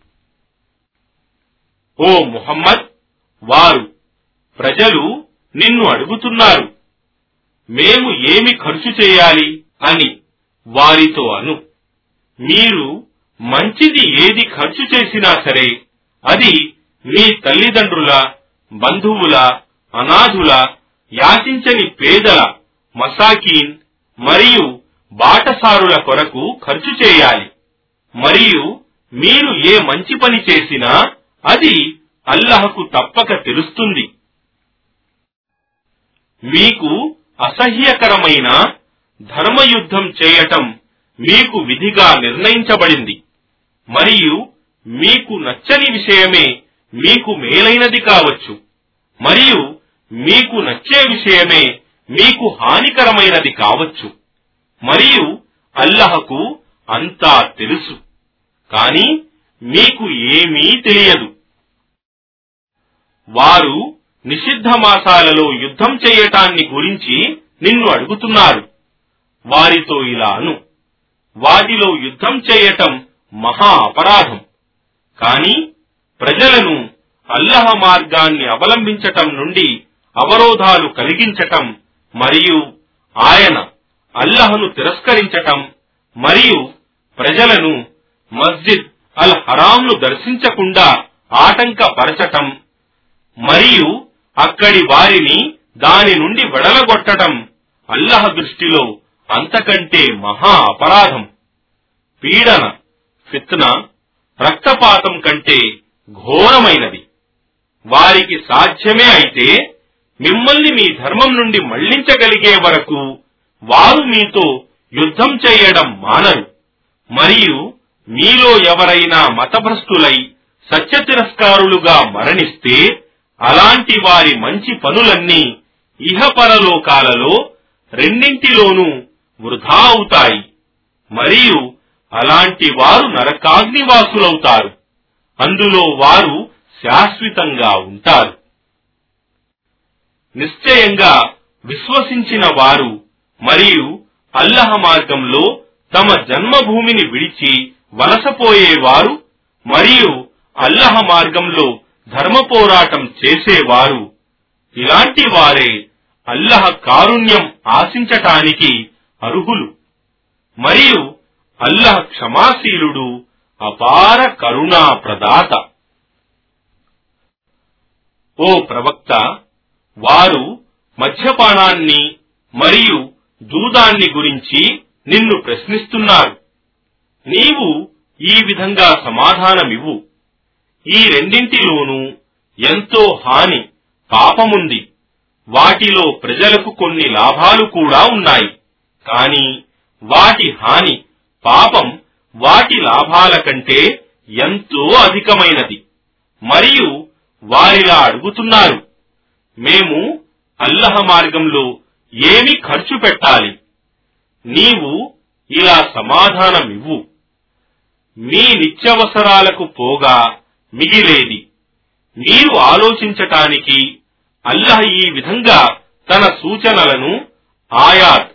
ఓ ముహమ్మద్ వారు ప్రజలు నిన్ను అడుగుతున్నారు. మేము ఏమి ఖర్చు చేయాలి అని వారితో అను. మీరు మంచిది ఏది ఖర్చు చేసినా సరే అది మీ తల్లిదండ్రుల బంధువుల అనాథుల యాచించని పేదల మసాకీన్ మరియు బాటసారుల కొరకు ఖర్చు చేయాలి. మరియు మీరు ఏ మంచి పని చేసినా అది అల్లహకు తప్పక తెలుస్తుంది. మీకు అసహ్యకరమైన ధర్మయుద్ధం చేయటం మీకు విధిగా నిర్ణయించబడింది. మరియు మీకు నచ్చని విషయమే మీకు మేలైనది కావచ్చు. మరియు మీకు నచ్చే విషయమే మీకు హానికరమైనది కావచ్చు. మరియు అల్లహకు అంతా తెలుసు. కాని మీకు ఏమీ తెలియదు. వారు నిషిద్ధ మాసాలలో యుద్ధం చేయటాన్ని గురించి నిన్ను అడుగుతున్నారు. వారితో ఇలాను వాటిలో యుద్ధం చేయటం మహా అపరాధం. కాని ప్రజలను అల్లహ మార్గాన్ని అవలంబించటం నుండి అవరోధాలు కలిగించటం మరియు ఆయన అల్లహను తిరస్కరించటం మరియు ప్రజలను మస్జిద్ అల్ హరాంను దర్శించకుండా ఆటంకపరచటం మరియు అక్కడి వారిని దాని నుండి వెడలగొట్టడం అల్లహ దృష్టిలో అంతకంటే మహా అపరాధం. పీడన ఫిత్న రక్తపాతం కంటే ఘోరమైనది. వారికి సాధ్యమే అయితే మిమ్మల్ని మీ ధర్మం నుండి మళ్ళించగలిగే వరకు వారు మీతో యుద్ధం చేయడం మానరు. మరియు మీలో ఎవరైనా మతభ్రష్టులై సత్య తిరస్కారులుగా మరణిస్తే అలాంటి వారి మంచి పనులన్నీ ఇహపరలోకాలలో రెండింటిలోనూ వృధా అవుతాయి. మరియు అలాంటి వారు నరకాగ్నివాసులవుతారు. అందులో వారు శాశ్వతంగా ఉంటారు. నిశ్చయంగా విశ్వసించిన వారు మరియు అల్లహ మార్గంలో తమ జన్మభూమిని విడిచి వలసపోయేవారు మరియు అల్లహ మార్గంలో ధర్మ పోరాటం చేసేవారు. ఇలాంటి వారే అల్లహ కారుణ్యం ఆశించటానికి అర్హులు. మరియు అల్లహ క్షమాశీలుడు అపార కరుణా ప్రదాత. ఓ ప్రవక్త వారు మద్యపానాన్ని మరియు జూదాన్ని గురించి నిన్ను ప్రశ్నిస్తున్నారు నీవు ఈ విధంగా సమాధానమివ్వు. ఈ రెండింటిలోనూ ఎంతో హాని పాపముంది. వాటిలో ప్రజలకు కొన్ని లాభాలు కూడా ఉన్నాయి. కాని వాటి హాని పాపం వాటి లాభాల కంటే ఎంతో అధికమైనది. మరియు వారిలా అడుగుతున్నారు. మేము అల్లహ మార్గంలో ఏమి ఖర్చు పెట్టాలి? నీవు ఇలా సమాధానమివ్వు. మీ నిత్యవసరాలకు పోగా మిగిలేది. మీరు ఆలోచించటానికి అల్లహ ఈ విధంగా తన సూచనలను ఆయాత్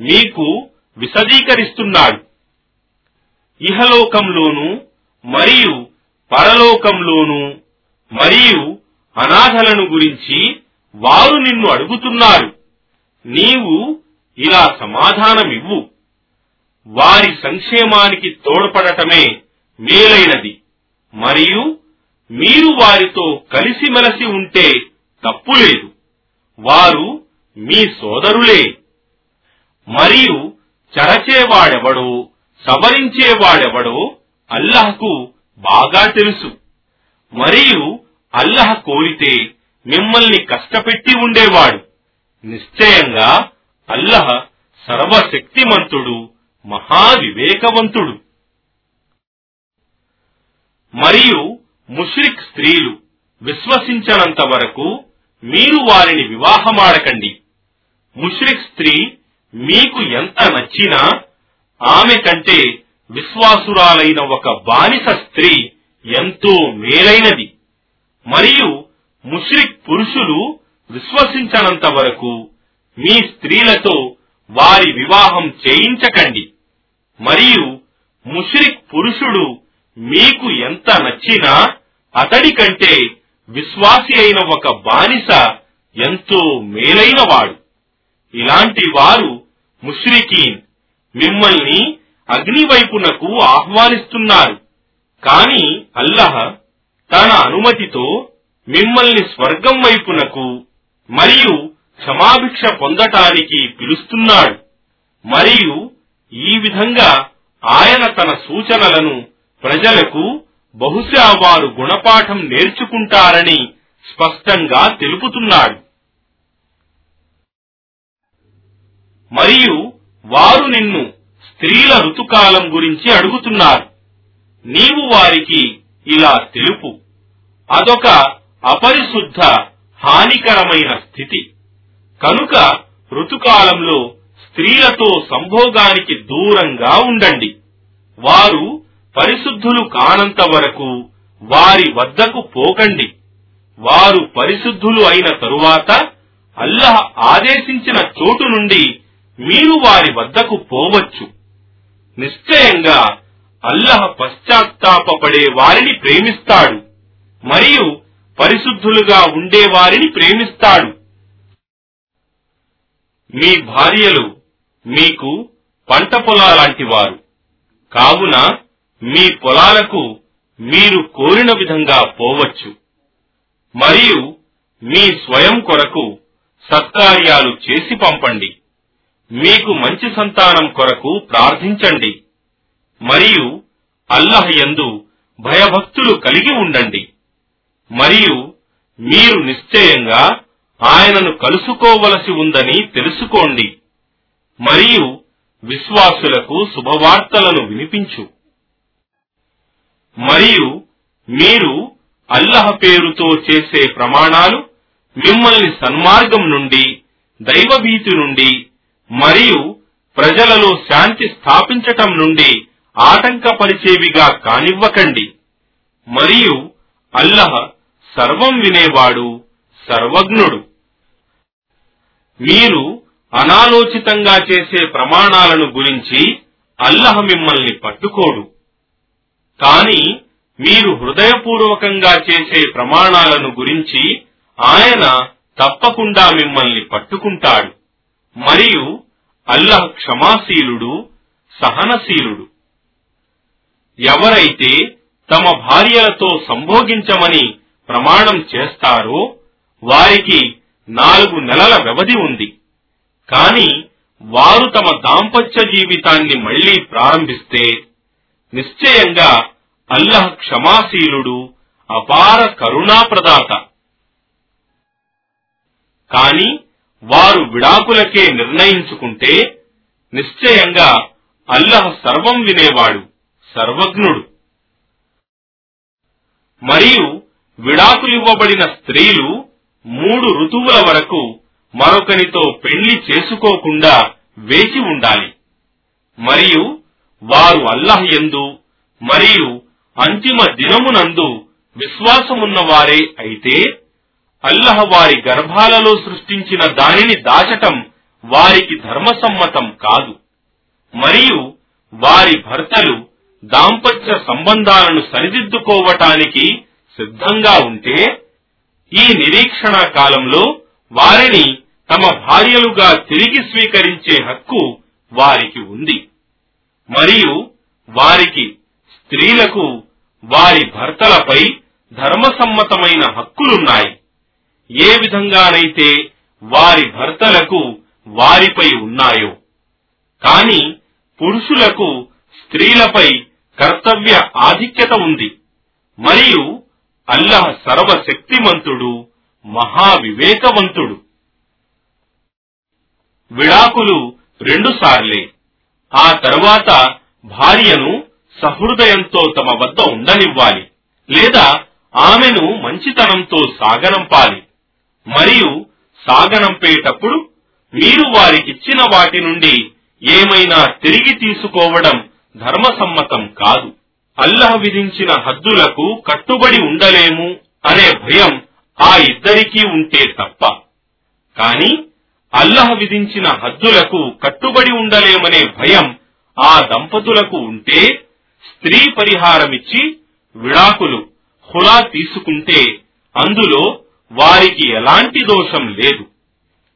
మీకు విశదీకరిస్తున్నాడు. ఇహలోకంలోను మరియు పరలోకంలోను మరియు అనాథలను గురించి వారు నిన్ను అడుగుతున్నారు. నీవు ఇలా సమాధానమివ్వు. వారి సంక్షేమానికి తోడ్పడటమే మేలైనది. మరియు మీరు వారితో కలిసిమెలసి ఉంటే తప్పులేదు వారు మీ సోదరులే. మరియు చరచేవాడెవడో సవరించేవాడెవడో అల్లహకు బాగా తెలుసు. మరియు అల్లహ కోరితే మిమ్మల్ని కష్టపెట్టి ఉండేవాడు. నిశ్చయంగా అల్లహ సర్వశక్తిమంతుడు మహావివేకవంతుడు. మరియు ముష్రిక్ స్త్రీలు విశ్వసించనంత వరకు మీరు వారిని వివాహమాడకండి. ముష్రిక్ స్త్రీ మీకు ఎంత నచ్చినా ఆమె కంటే విశ్వాసురాలైన ఒక బానిస స్త్రీ ఎంతో మేలైనది. మరియు ముష్రిక్ పురుషులు విశ్వసించనంత వరకు మీ స్త్రీలతో వారి వివాహం చేయించకండి. మరియు ముషిరిక్ పురుషుడు మీకు ఎంత నచ్చినా అతడి కంటే విశ్వాసి అయిన ఒక బానిస ఎంతో మేలైన వాడు. ఇలాంటి వారు ముష్రికీన్ మిమ్మల్ని అగ్ని వైపునకు ఆహ్వానిస్తున్నారు. కాని అల్లహ తన అనుమతితో మిమ్మల్ని స్వర్గం వైపునకు మరియు క్షమాభిక్ష పొందటానికి పిలుస్తున్నాడు. మరియు ఈ విధంగా ఆయన తన సూచనలను ప్రజలకు బహుశా వారు గుణపాఠం నేర్చుకుంటారని స్పష్టంగా తెలుపుతున్నాడు. మరియు వారు నిన్ను స్త్రీల ఋతుకాలం గురించి అడుగుతున్నారు. నీవు వారికి ఇలా తెలుపు అదొక అపరిశుద్ధ హానికరమైన స్థితి. కనుక ఋతుకాలంలో స్త్రీలతో సంభోగానికి దూరంగా ఉండండి. వారు పరిశుద్ధులు కానంత వరకు వారి వద్దకు పోకండి. వారు పరిశుద్ధులు అయిన తరువాత అల్లహ ఆదేశించిన చోటు నుండి మీరు వారి వద్దకు పోవచ్చు. నిశ్చయంగా అల్లహ పశ్చాత్తాపడే వారిని ప్రేమిస్తాడు. మరియు పరిశుద్ధులుగా ఉండే వారిని ప్రేమిస్తాడు. మీ భార్యలు మీకు పంట పొలాలాంటి వారు. కావున మీ పొలాలకు మీరు కోరిన విధంగా పోవచ్చు. మరియు మీ స్వయం కొరకు సత్కార్యాలు చేసి పంపండి. మీకు మంచి సంతానం కొరకు ప్రార్థించండి. మరియు అల్లహ యందు భయభక్తులు కలిగి ఉండండి. మరియు మీరు నిశ్చయంగా ఆయనను కలుసుకోవలసి ఉందని తెలుసుకోండి. మరియు విశ్వాసులకు శుభవార్తలను వినిపించు. మరియు మీరు అల్లహ పేరుతో చేసే ప్రమాణాలు మిమ్మల్ని సన్మార్గం నుండి దైవభీతి నుండి మరియు ప్రజలలో శాంతి స్థాపించటం నుండి ఆటంకపరిచేవిగా కానివ్వకండి. మరియు అల్లహ సర్వం వినేవాడు సర్వజ్ఞుడు. మీరు అనాలోచితంగా చేసే ప్రమాణాలను గురించి అల్లహ మిమ్మల్ని పట్టుకోడు. కాని మీరు హృదయపూర్వకంగా చేసే ప్రమాణాలను గురించి ఆయన తప్పకుండా మిమ్మల్ని పట్టుకుంటాడు. మరియు అల్లహ క్షమాశీలుడు సహనశీలుడు. ఎవరైతే తమ భార్యలతో సంభోగించమని ప్రమాణం చేస్తారో వారికి నాలుగు నెలల వ్యవధి ఉంది. కాని వారు తమ దాంపత్య జీవితాన్ని మళ్ళీ ప్రారంభిస్తే నిశ్చయంగా అల్లహ క్షమాశీలుడు అపార కరుణాప్రదాత. కాని వారు విడాకులకే నిర్ణయించుకుంటే నిశ్చయంగా అల్లహ సర్వం వినేవాడు సర్వజ్ఞుడు. మరియు విడాకులివ్వబడిన స్త్రీలు మూడు ఋతువుల వరకు మరొకనితో పెళ్ళి చేసుకోకుండా వేచి ఉండాలి. మరియు వారు అల్లహ్ యందు మరియు అంతిమ దినమునందు విశ్వాసమున్న వారే అయితే అల్లహ వారి గర్భాలలో సృష్టించిన దానిని దాచటం వారికి ధర్మసమ్మతం కాదు. మరియు వారి భర్తలు దాంపత్య సంబంధాలను సరిదిద్దుకోవటానికి సిద్ధంగా ఉంటే ఈ నిరీక్షణ కాలంలో వారిని తమ భార్యలుగా తిరిగి స్వీకరించే హక్కు వారికి ఉంది. మరియు వారికి స్త్రీలకు వారి భర్తలపై ధర్మసమ్మతమైన హక్కులున్నాయి. ఏ విధంగానైతే వారి భర్తలకు వారిపై ఉన్నాయో కాని పురుషులకు స్త్రీలపై కర్తవ్య ఆధిక్యత ఉంది. మరియు అల్లహ సర్వశక్తిమంతుడు మహావివేకవంతుడు. విడాకులు రెండుసార్లే ఆ తరువాత భార్యను సహృదయంతో తమ వద్ద ఉండనివ్వాలి. లేదా ఆమెను మంచితనంతో సాగనంపాలి. మరియు సాగనంపేటప్పుడు మీరు వారికిచ్చిన వాటి నుండి ఏమైనా తిరిగి తీసుకోవడం ధర్మసమ్మతం కాదు. అల్లహ్ విధించిన హద్దులకు కట్టుబడి ఉండలేము అనే భయం ఆ ఇద్దరికీ ఉంటే తప్ప. కాని అల్లహ విధించిన హద్దులకు కట్టుబడి ఉండలేమనే భయం ఆ దంపతులకు ఉంటే స్త్రీ పరిహారమిచ్చి విడాకులు హులా తీసుకుంటే అందులో వారికి ఎలాంటి దోషం లేదు.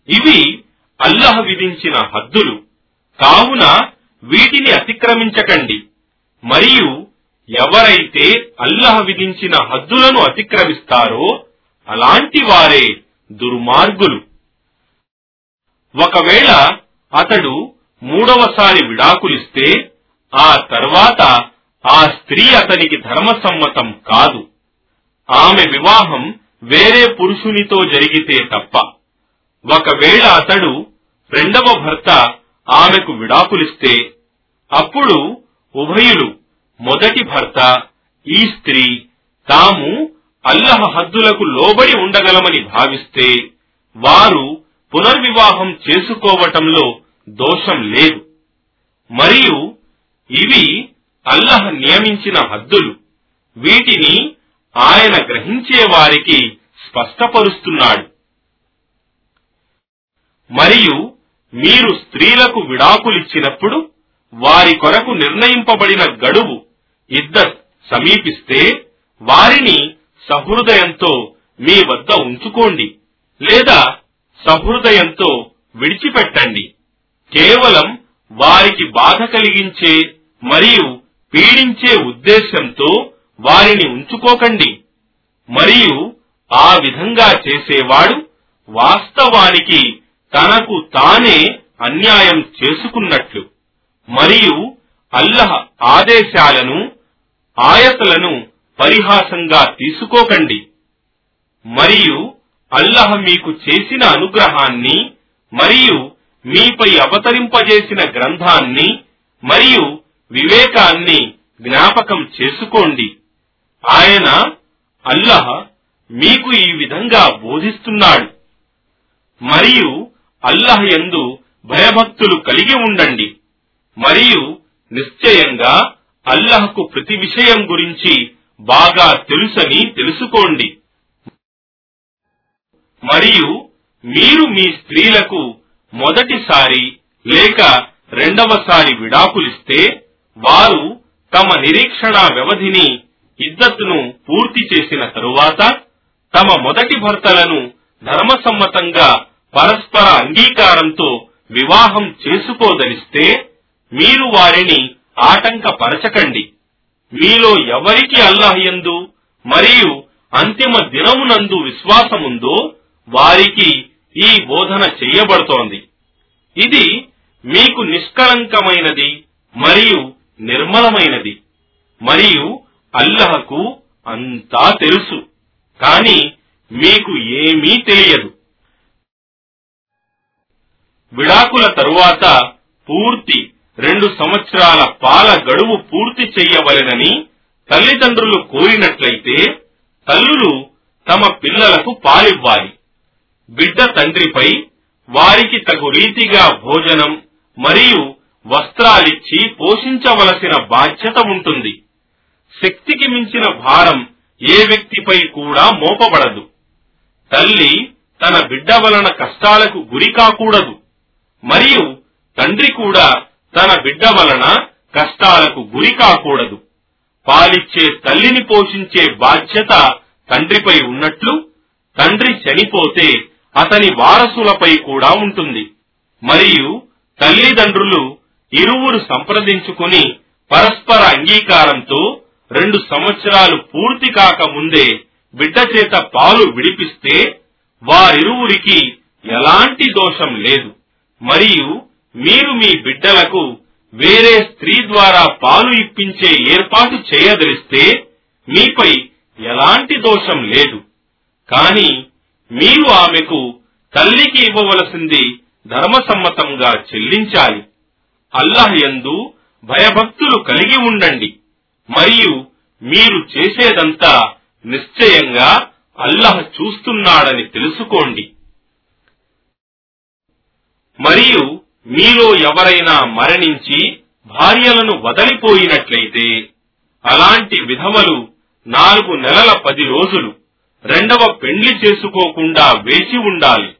ఇవి అల్లహ విధించిన హద్దులు. కావున వీటిని అతిక్రమించకండి. మరియు ఎవరైతే అల్లహ విధించిన హద్దులను అతిక్రమిస్తారో అలాంటి వారే దుర్మార్గులు. ఒకవేళ అతడు మూడవసారి విడాకులిస్తే ఆ తర్వాత ఆ స్త్రీ అతనికి ధర్మసమ్మతం కాదు. ఆమె వివాహం వేరే పురుషునితో జరిగితే తప్ప. ఒకవేళ అతడు రెండవ భర్త ఆమెకు విడాకులిస్తే అప్పుడు ఉభయులు మొదటి భర్త ఈ స్త్రీ తాము అల్లహ హద్దులకు లోబడి ఉండగలమని భావిస్తే వారు పునర్వివాహం చేసుకోవటంలో దోషం లేదు. మరియు ఇవి అల్లహ నియమించిన హద్దులు. వీటిని ఆయన గ్రహించే వారికి స్పష్టపరుస్తున్నాడు. మరియు మీరు స్త్రీలకు విడాకులిచ్చినప్పుడు వారి కొరకు నిర్ణయింపబడిన గడువు ఇద్దరు సమీపిస్తే వారిని సహృదయంతో మీ వద్ద ఉంచుకోండి లేదా సహృదయంతో విడిచిపెట్టండి. కేవలం వారికి బాధ కలిగించే మరియు పీడించే ఉద్దేశంతో వారిని ఉంచుకోకండి. మరియు ఆ విధంగా చేసేవాడు వాస్తవానికి తనకు తానే అన్యాయం చేసుకున్నట్లు. మరియు అల్లహ ఆదేశాలను ఆయతలను పరిహాసంగా తీసుకోకండి. మరియు అల్లహ మీకు చేసిన అనుగ్రహాన్ని మరియు మీపై అవతరింపజేసిన గ్రంథాన్ని మరియు వివేకాన్ని జ్ఞాపకం చేసుకోండి. ఆయన అల్లహ మీకు ఈ విధంగా బోధిస్తున్నాడు. మరియు అల్లహ యందు భయభక్తులు కలిగి ఉండండి. మరియు నిశ్చయంగా అల్లహకు ప్రతి విషయం గురించి బాగా తెలుసని తెలుసుకోండి. మరియు మీరు మీ స్త్రీలకు మొదటిసారి లేక రెండవసారి విడాకులిస్తే వారు తమ నిరీక్షణ వ్యవధిని ఇద్దత్తును పూర్తి చేసిన తరువాత తమ మొదటి భర్తలను ధర్మసమ్మతంగా పరస్పర అంగీకారంతో వివాహం చేసుకోదలిస్తే మీరు వారిని ఆటంకపరచకండి. మీలో ఎవరికి అల్లాహయందు మరియు అంతిమ దినమునందు విశ్వాసముందో వారికి ఈ బోధన చేయబడుతోంది. ఇది మీకు నిష్కలంకమైనది మరియు నిర్మలమైనది మరియు అల్లహకు అంతా తెలుసు. కాని మీకు ఏమీ తెలియదు. విడాకుల తరువాత పూర్తి రెండు సంవత్సరాల పాల గడువు పూర్తి చెయ్యవలెనని తల్లిదండ్రులు కోరినట్లయితే తల్లులు తమ పిల్లలకు పాలివ్వాలి. బిడ్డ తండ్రిపై వారికి తగు రీతిగా భోజనం మరియు వస్త్రాలిచ్చి పోషించవలసిన బాధ్యత ఉంటుంది. శక్తికి మించిన భారం ఏ వ్యక్తిపై కూడా మోపబడదు. తల్లి తన బిడ్డ వలన కష్టాలకు గురి కాకూడదు. మరియు తండ్రి కూడా తన బిడ్డ వలన కష్టాలకు గురి కాకూడదు. పాలిచ్చే తల్లిని పోషించే బాధ్యత తండ్రిపై ఉన్నట్లు తండ్రి చనిపోతే అతని వారసులపై కూడా ఉంటుంది. మరియు తల్లిదండ్రులు ఇరువురు సంప్రదించుకుని పరస్పర అంగీకారంతో రెండు సంవత్సరాలు పూర్తి కాక ముందే బిడ్డ చేత పాలు విడిపిస్తే వారిరువురికి ఎలాంటి దోషం లేదు. మరియు మీరు మీ బిడ్డలకు వేరే స్త్రీ ద్వారా పాలు ఇప్పించే ఏర్పాటు చేయదలిస్తే మీపై ఎలాంటి దోషం లేదు. కాని మీరు ఆమెకు తల్లికి ఇవ్వవలసింది ధర్మసమ్మతంగా చెల్లించాలి. అల్లాహ్ యందు భయభక్తులు కలిగి ఉండండి. మరియు మీరు చేసేదంతా నిశ్చయంగా అల్లాహ్ చూస్తున్నాడని తెలుసుకోండి. మరియు మీలో ఎవరైనా మరణించి భార్యలను వదలిపోయినట్లయితే అలాంటి విధవలు నాలుగు నెలల పది రోజులు రెండవ పెండ్లి చేసుకోకుండా వేచి ఉండాలి.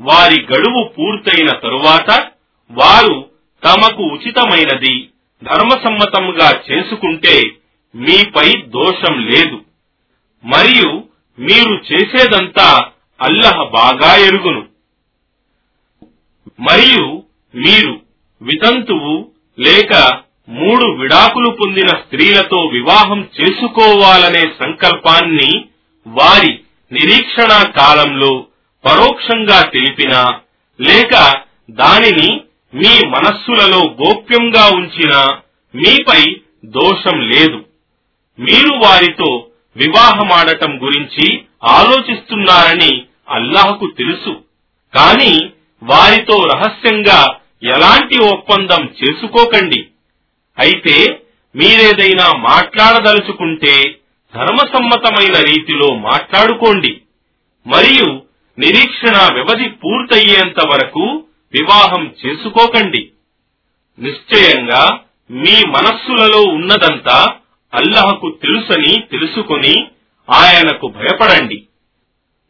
వారి గడువు పూర్తయిన తరువాత వారు తమకు ఉచితమైనది ధర్మసమ్మతంగా చేసుకుంటే మీపై దోషం లేదు. మరియు మీరు చేసేదంతా అల్లహ బాగా ఎరుగును. మరియు మీరు వితంతువు లేక మూడు విడాకులు పొందిన స్త్రీలతో వివాహం చేసుకోవాలనే సంకల్పాన్ని వారి నిరీక్షణ కాలంలో పరోక్షంగా తెలిపినా లేక దానిని మీ మనస్సులలో గోప్యంగా ఉంచినా మీపై దోషం లేదు. మీరు వారితో వివాహమాడటం గురించి ఆలోచిస్తున్నారని అల్లాహకు తెలుసు. కాని వారితో రహస్యంగా ఎలాంటి ఒప్పందం చేసుకోకండి. అయితే మీరేదైనా మాట్లాడదలుచుకుంటే ధర్మసమ్మతమైన రీతిలో మాట్లాడుకోండి. మరియు నిరీక్షణ వ్యవధి పూర్తయ్యేంత వరకు వివాహం చేసుకోకండి. నిశ్చయంగా మీ మనస్సులలో ఉన్నదంతా అల్లహకు తెలుసని తెలుసుకుని ఆయనకు భయపడండి.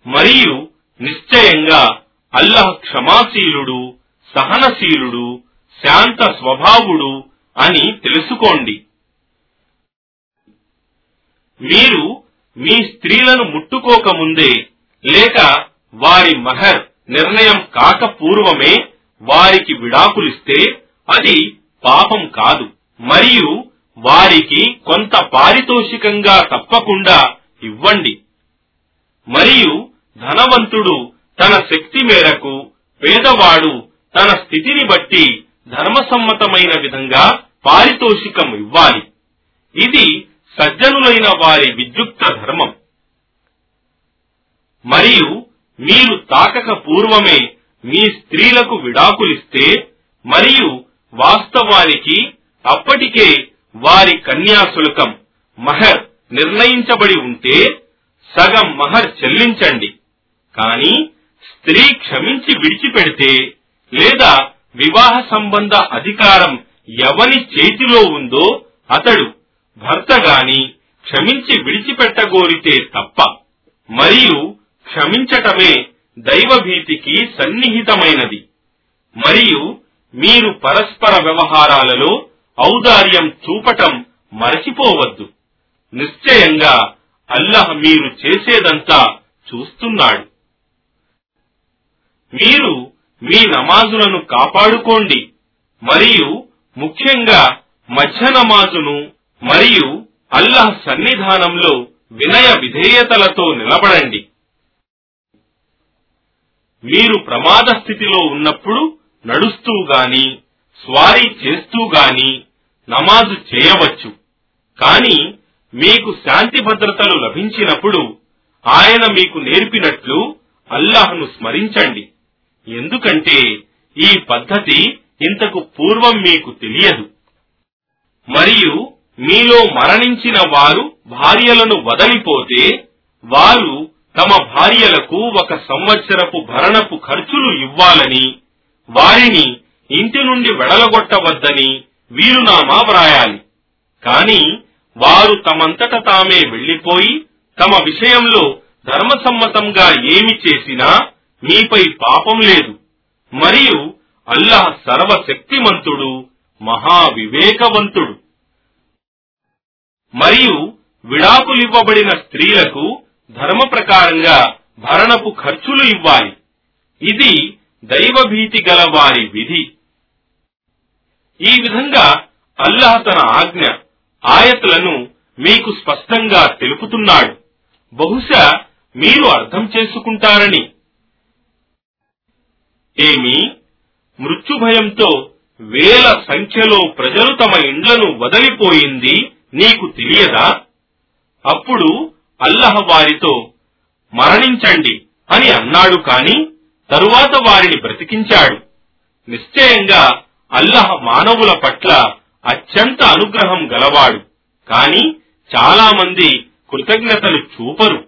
మరియు నిశ్చయంగా అల్లహ క్షమాశీలుడు సహనశీలుడు శాంత స్వభావుడు అని తెలుసుకోండి. మీరు మీ స్త్రీలను ముట్టుకోకముందే లేక వారి మహర్ నిర్ణయం కాక పూర్వమే వారికి విడాకులిస్తే అది పాపం కాదు. మరియు వారికి కొంత పారితోషికంగా తప్పకుండా ఇవ్వండి. మరియు ధనవంతుడు తన శక్తి మేరకు పేదవాడు తన స్థితిని బట్టి ధర్మసమ్మతమైన విధంగా పారితోషికం ఇవ్వాలి. ఇది సజ్జనులైన వారి విద్యుక్త ధర్మం. మరియు మీరు తాకక పూర్వమే మీ స్త్రీలకు విడాకులిస్తే మరియు వాస్తవానికి అప్పటికే వారి కన్యాశుల్కం మహర్ నిర్ణయించబడి ఉంటే సగం మహర్ చెల్లించండి. కాని స్త్రీ క్షమించి విడిచిపెడితే లేదా వివాహ సంబంధ అధికారం ఎవని చేతిలో ఉందో అతడు భర్త గాని క్షమించి విడిచిపెట్టగోరితే తప్ప మరియు క్షమించటమే దైవభీతికి సన్నిహితమైనది. మరియు మీరు పరస్పర వ్యవహారాలలో ఔదార్యం చూపటం మరచిపోవద్దు. నిశ్చయంగా అల్లహ మీరు చేసేదంతా చూస్తున్నాడు. మీరు మీ నమాజులను కాపాడుకోండి. మరియు ముఖ్యంగా మధ్య నమాజును మరియు అల్లాహ్ సన్నిధానంలో వినయ విధేయతలతో నిలబడండి. మీరు ప్రమాద స్థితిలో ఉన్నప్పుడు నడుస్తూ గాని స్వారీ చేస్తూ గాని నమాజు చేయవచ్చు. కానీ మీకు శాంతి భద్రతలు లభించినప్పుడు ఆయన మీకు నేర్పినట్లు అల్లాహ్ను స్మరించండి. ఎందుకంటే ఈ పద్ధతి ఇంతకు పూర్వం మీకు తెలియదు. మరియు మీలో మరణించిన వారు భార్యలను వదలిపోతే వారు తమ భార్యలకు ఒక సంవత్సరపు భరణపు ఖర్చులు ఇవ్వాలని వారిని ఇంటి నుండి వెడలగొట్టవద్దని వీరునామా వ్రాయాలి. కాని వారు తమంతట తామే వెళ్ళిపోయి తమ విషయంలో ధర్మసమ్మతంగా ఏమి చేసినా మీపై పాపం లేదు. మరియు అల్లాహ్ సర్వశక్తిమంతుడు మహావివేకవంతుడు. మరియు విడాకులివ్వబడిన స్త్రీలకు ధర్మ ప్రకారంగా భరణపు ఖర్చులు ఇవ్వాలి. ఇది దైవభీతి గల వారి విధి. ఈ విధంగా అల్లాహ్ తన ఆజ్ఞ ఆయతలను మీకు స్పష్టంగా తెలుపుతున్నాడు. బహుశా మీరు అర్థం చేసుకుంటారని. ఏమి? మృత్యుభయంతో వేల సంఖ్యలో ప్రజలు తమ ఇండ్లను వదలిపోయింది నీకు తెలియదా? అప్పుడు అల్లహ వారితో మరణించండి అని అన్నాడు కాని తరువాత వారిని బ్రతికించాడు. నిశ్చయంగా అల్లహ మానవుల పట్ల అత్యంత అనుగ్రహం గలవాడు. కాని చాలా మంది కృతజ్ఞతలు చూపరు.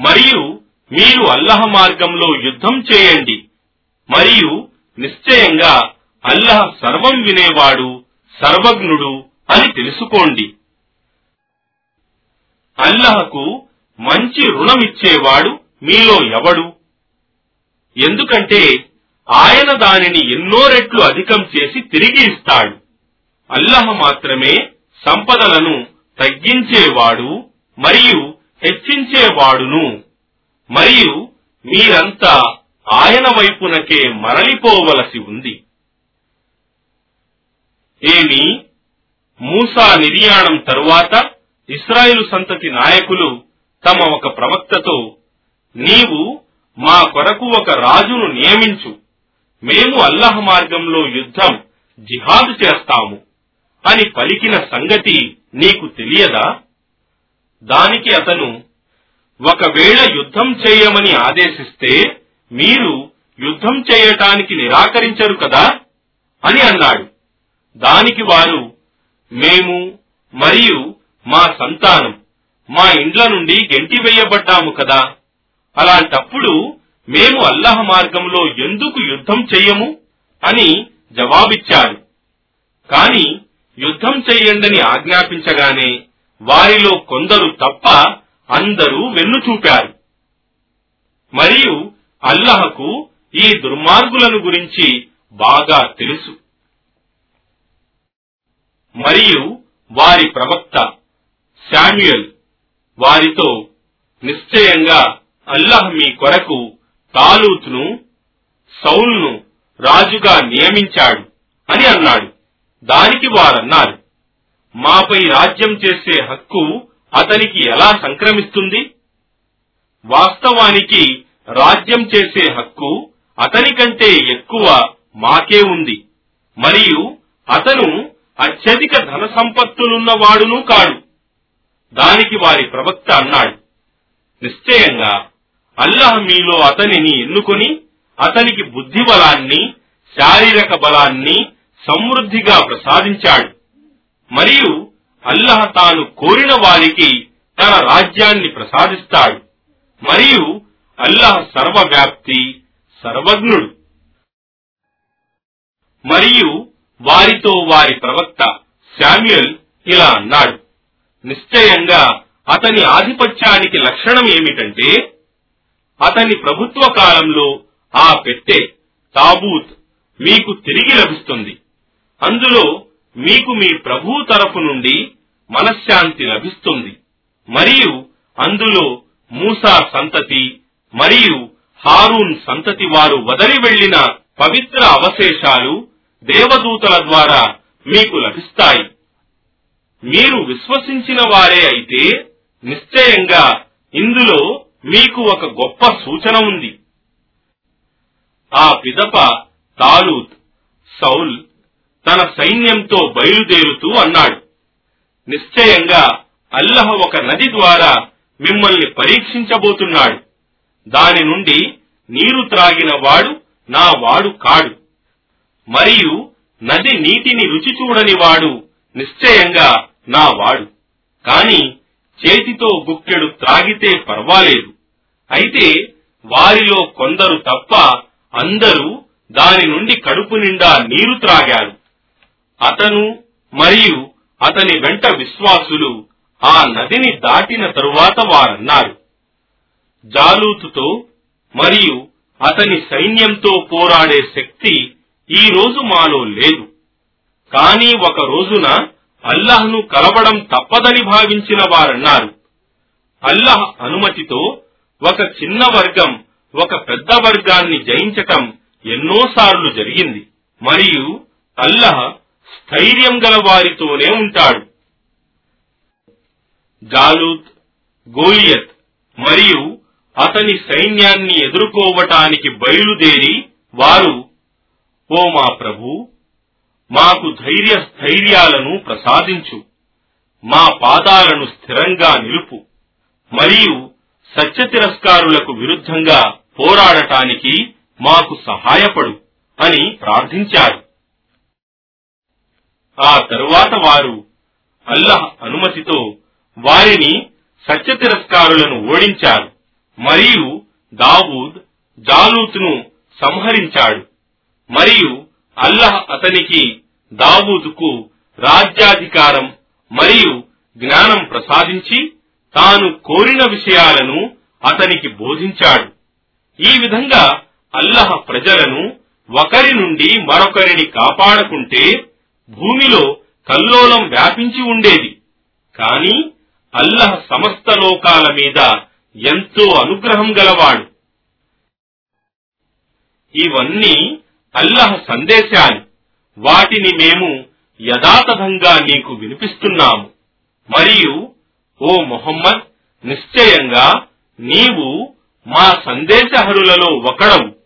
మరియు మీరు అల్లహ మార్గంలో యుద్ధం చేయండి. మరియు నిశ్చయంగా అల్లహ సర్వం వినేవాడు సర్వజ్ఞుడు అని తెలుసుకోండి. అల్లహకు మంచి రుణమిచ్చేవాడు మీలో ఎవడు? ఎందుకంటే ఆయన దానిని ఎన్నో రెట్లు అధికం చేసి తిరిగి ఇస్తాడు. అల్లహ మాత్రమే సంపదలను తగ్గించేవాడు మరియు హెచ్చించేవాడును. మరియు మీరంతా ఆయన వైపునకే మరలిపోవలసి ఉంది. ఏమి? మూసా నిర్యాణం తరువాత ఇస్రాయేలు సంతతి నాయకులు తమ ఒక ప్రవక్తతో నీవు మా కొరకు ఒక రాజును నియమించు. మేము అల్లహ మార్గంలో యుద్ధం జిహాదు చేస్తాము అని పలికిన సంగతి నీకు తెలియదా? దానికి అతను ఒకవేళ యుద్ధం చేయమని ఆదేశిస్తే మీరు యుద్ధం చేయటానికి నిరాకరించరు కదా? అని అన్నాడు. దానికి వారు మేము మరియు మా సంతానం మా ఇండ్ల నుండి గెంటివేయబడ్డాము కదా? అలాంటప్పుడు మేము అల్లహ మార్గంలో ఎందుకు యుద్ధం చెయ్యము? అని జవాబిచ్చారు కాని యుద్ధం చెయ్యండని ఆజ్ఞాపించగానే వారిలో కొందరు తప్ప అందరూ వెన్ను చూపారు. మరియు అల్లహకు ఈ దుర్మార్గులను గురించి బాగా తెలుసు. మరియు వారి ప్రవక్త శామ్యుయల్ వారితో నిశ్చయంగా అల్లహ మీ కొరకు తాలూత్ను సౌల్ను రాజుగా నియమించాడు అని అన్నాడు. దానికి వారన్నారు. మాపై రాజ్యం చేసే హక్కు అతనికి ఎలా సంక్రమిస్తుంది? వాస్తవానికి రాజ్యం చేసే హక్కు అతని కంటే ఎక్కువ మాకే ఉంది. మరియు అతను అత్యధిక ధన సంపత్తులున్నవాడునూ కాడు. దానికి వారి ప్రవక్త అన్నాడు. నిశ్చయంగా అల్లహ మీలో అతనిని ఎన్నుకొని అతనికి బుద్ధి బలాన్ని శారీరక బలాన్ని సమృద్ధిగా ప్రసాదించాడు. మరియు అల్లహ తాను కోరిన వారికి తన రాజ్యాన్ని ప్రసాదిస్తాడు. మరియు అల్లహ సర్వవ్యాప్తి సర్వజ్ఞుడు. మరియు వారితో వారి ప్రవక్త శామ్యుయల్ ఇలా అన్నాడు. నిశ్చయంగా అతని ఆధిపత్యానికి లక్షణం ఏమిటంటే అతని ప్రభుత్వ కాలంలో ఆ పెట్టె తాబూత్ మీకు తిరిగి లభిస్తుంది. అందులో మీకు మీ ప్రభు తరఫు నుండి మనశ్శాంతి లభిస్తుంది. మరియు అందులో మూసా సంతతి మరియు హారూన్ సంతతి వారు వదలి వెళ్ళిన పవిత్ర అవశేషాలు దేవదూతల ద్వారా మీకు లభిస్తాయి. మీరు విశ్వసించిన వారే అయితే నిశ్చయంగా ఇందులో మీకు ఒక గొప్ప సూచన ఉంది. ఆ పిదప తాలూత్ సౌల్ తన సైన్యంతో బయలుదేరుతూ అన్నాడు. నిశ్చయంగా అల్లహ ఒక నది ద్వారా మిమ్మల్ని పరీక్షించబోతున్నాడు. దాని నుండి నీరు త్రాగిన వాడు నా వాడు కాడు. మరియు నది నీటిని రుచి చూడని వాడు నిశ్చయంగా నా వాడు. కాని చేతితో గుక్కెడు త్రాగితే పర్వాలేదు. అయితే వారిలో కొందరు తప్ప అందరూ దాని నుండి కడుపు నిండా నీరు త్రాగారు. అతను మరియు అతని వెంట విశ్వాసులు ఆ నదిని దాటిన తరువాత వారన్నారు. జాలూతుతో మరియు అతని సైన్యంతో పోరాడే శక్తి ఈ రోజు మాలో లేదు. కానీ ఒక రోజున అల్లహ్ను కలవడం తప్పదని భావించిన వారన్నారు. అల్లహ్ అనుమతితో ఒక చిన్న వర్గం ఒక పెద్ద వర్గాన్ని జయించటం ఎన్నోసార్లు జరిగింది. మరియు అల్లహ్ స్థైర్యం గల వారితోనే ఉంటాడు. జాలూత్ గోలియత్ మరియు అతని సైన్యాన్ని ఎదుర్కోవటానికి బయలుదేరి వారు ఓ మా ప్రభు మాకు ధైర్య స్థైర్యాలను ప్రసాదించు. మా పాదాలను స్థిరంగా నిలుపు. మరియు సత్య తిరస్కారులకు విరుద్ధంగా పోరాడటానికి మాకు సహాయపడు అని ప్రార్థించారు ఆ తరువాత వారు అల్లహ్ అనుమతితో వారిని సత్య తిరస్కారులను ఓడించారు. మరియు దావూద్ జాలూతును సంహరించాడు. మరియు అల్లహ్ అతనికి దావూదుకు రాజ్యాధికారం మరియు జ్ఞానం ప్రసాదించి తాను కోరిన విషయాలను అతనికి బోధించాడు. ఈ విధంగా అల్లహ ప్రజలను ఒకరి నుండి మరొకరిని కాపాడుకుంటే భూమిలో కల్లోలం వ్యాపించి ఉండేది. కాని అల్లహ సమస్త లోకాల మీద ఎంతో అనుగ్రహం గలవాడు. ఇవన్నీ అల్లహ సందేశాలు. వాటిని మేము యథాతథంగా నీకు వినిపిస్తున్నాము. మరియు ఓ మొహమ్మద్ నిశ్చయంగా నీవు మా సందేశహరులలో ఒకడవు.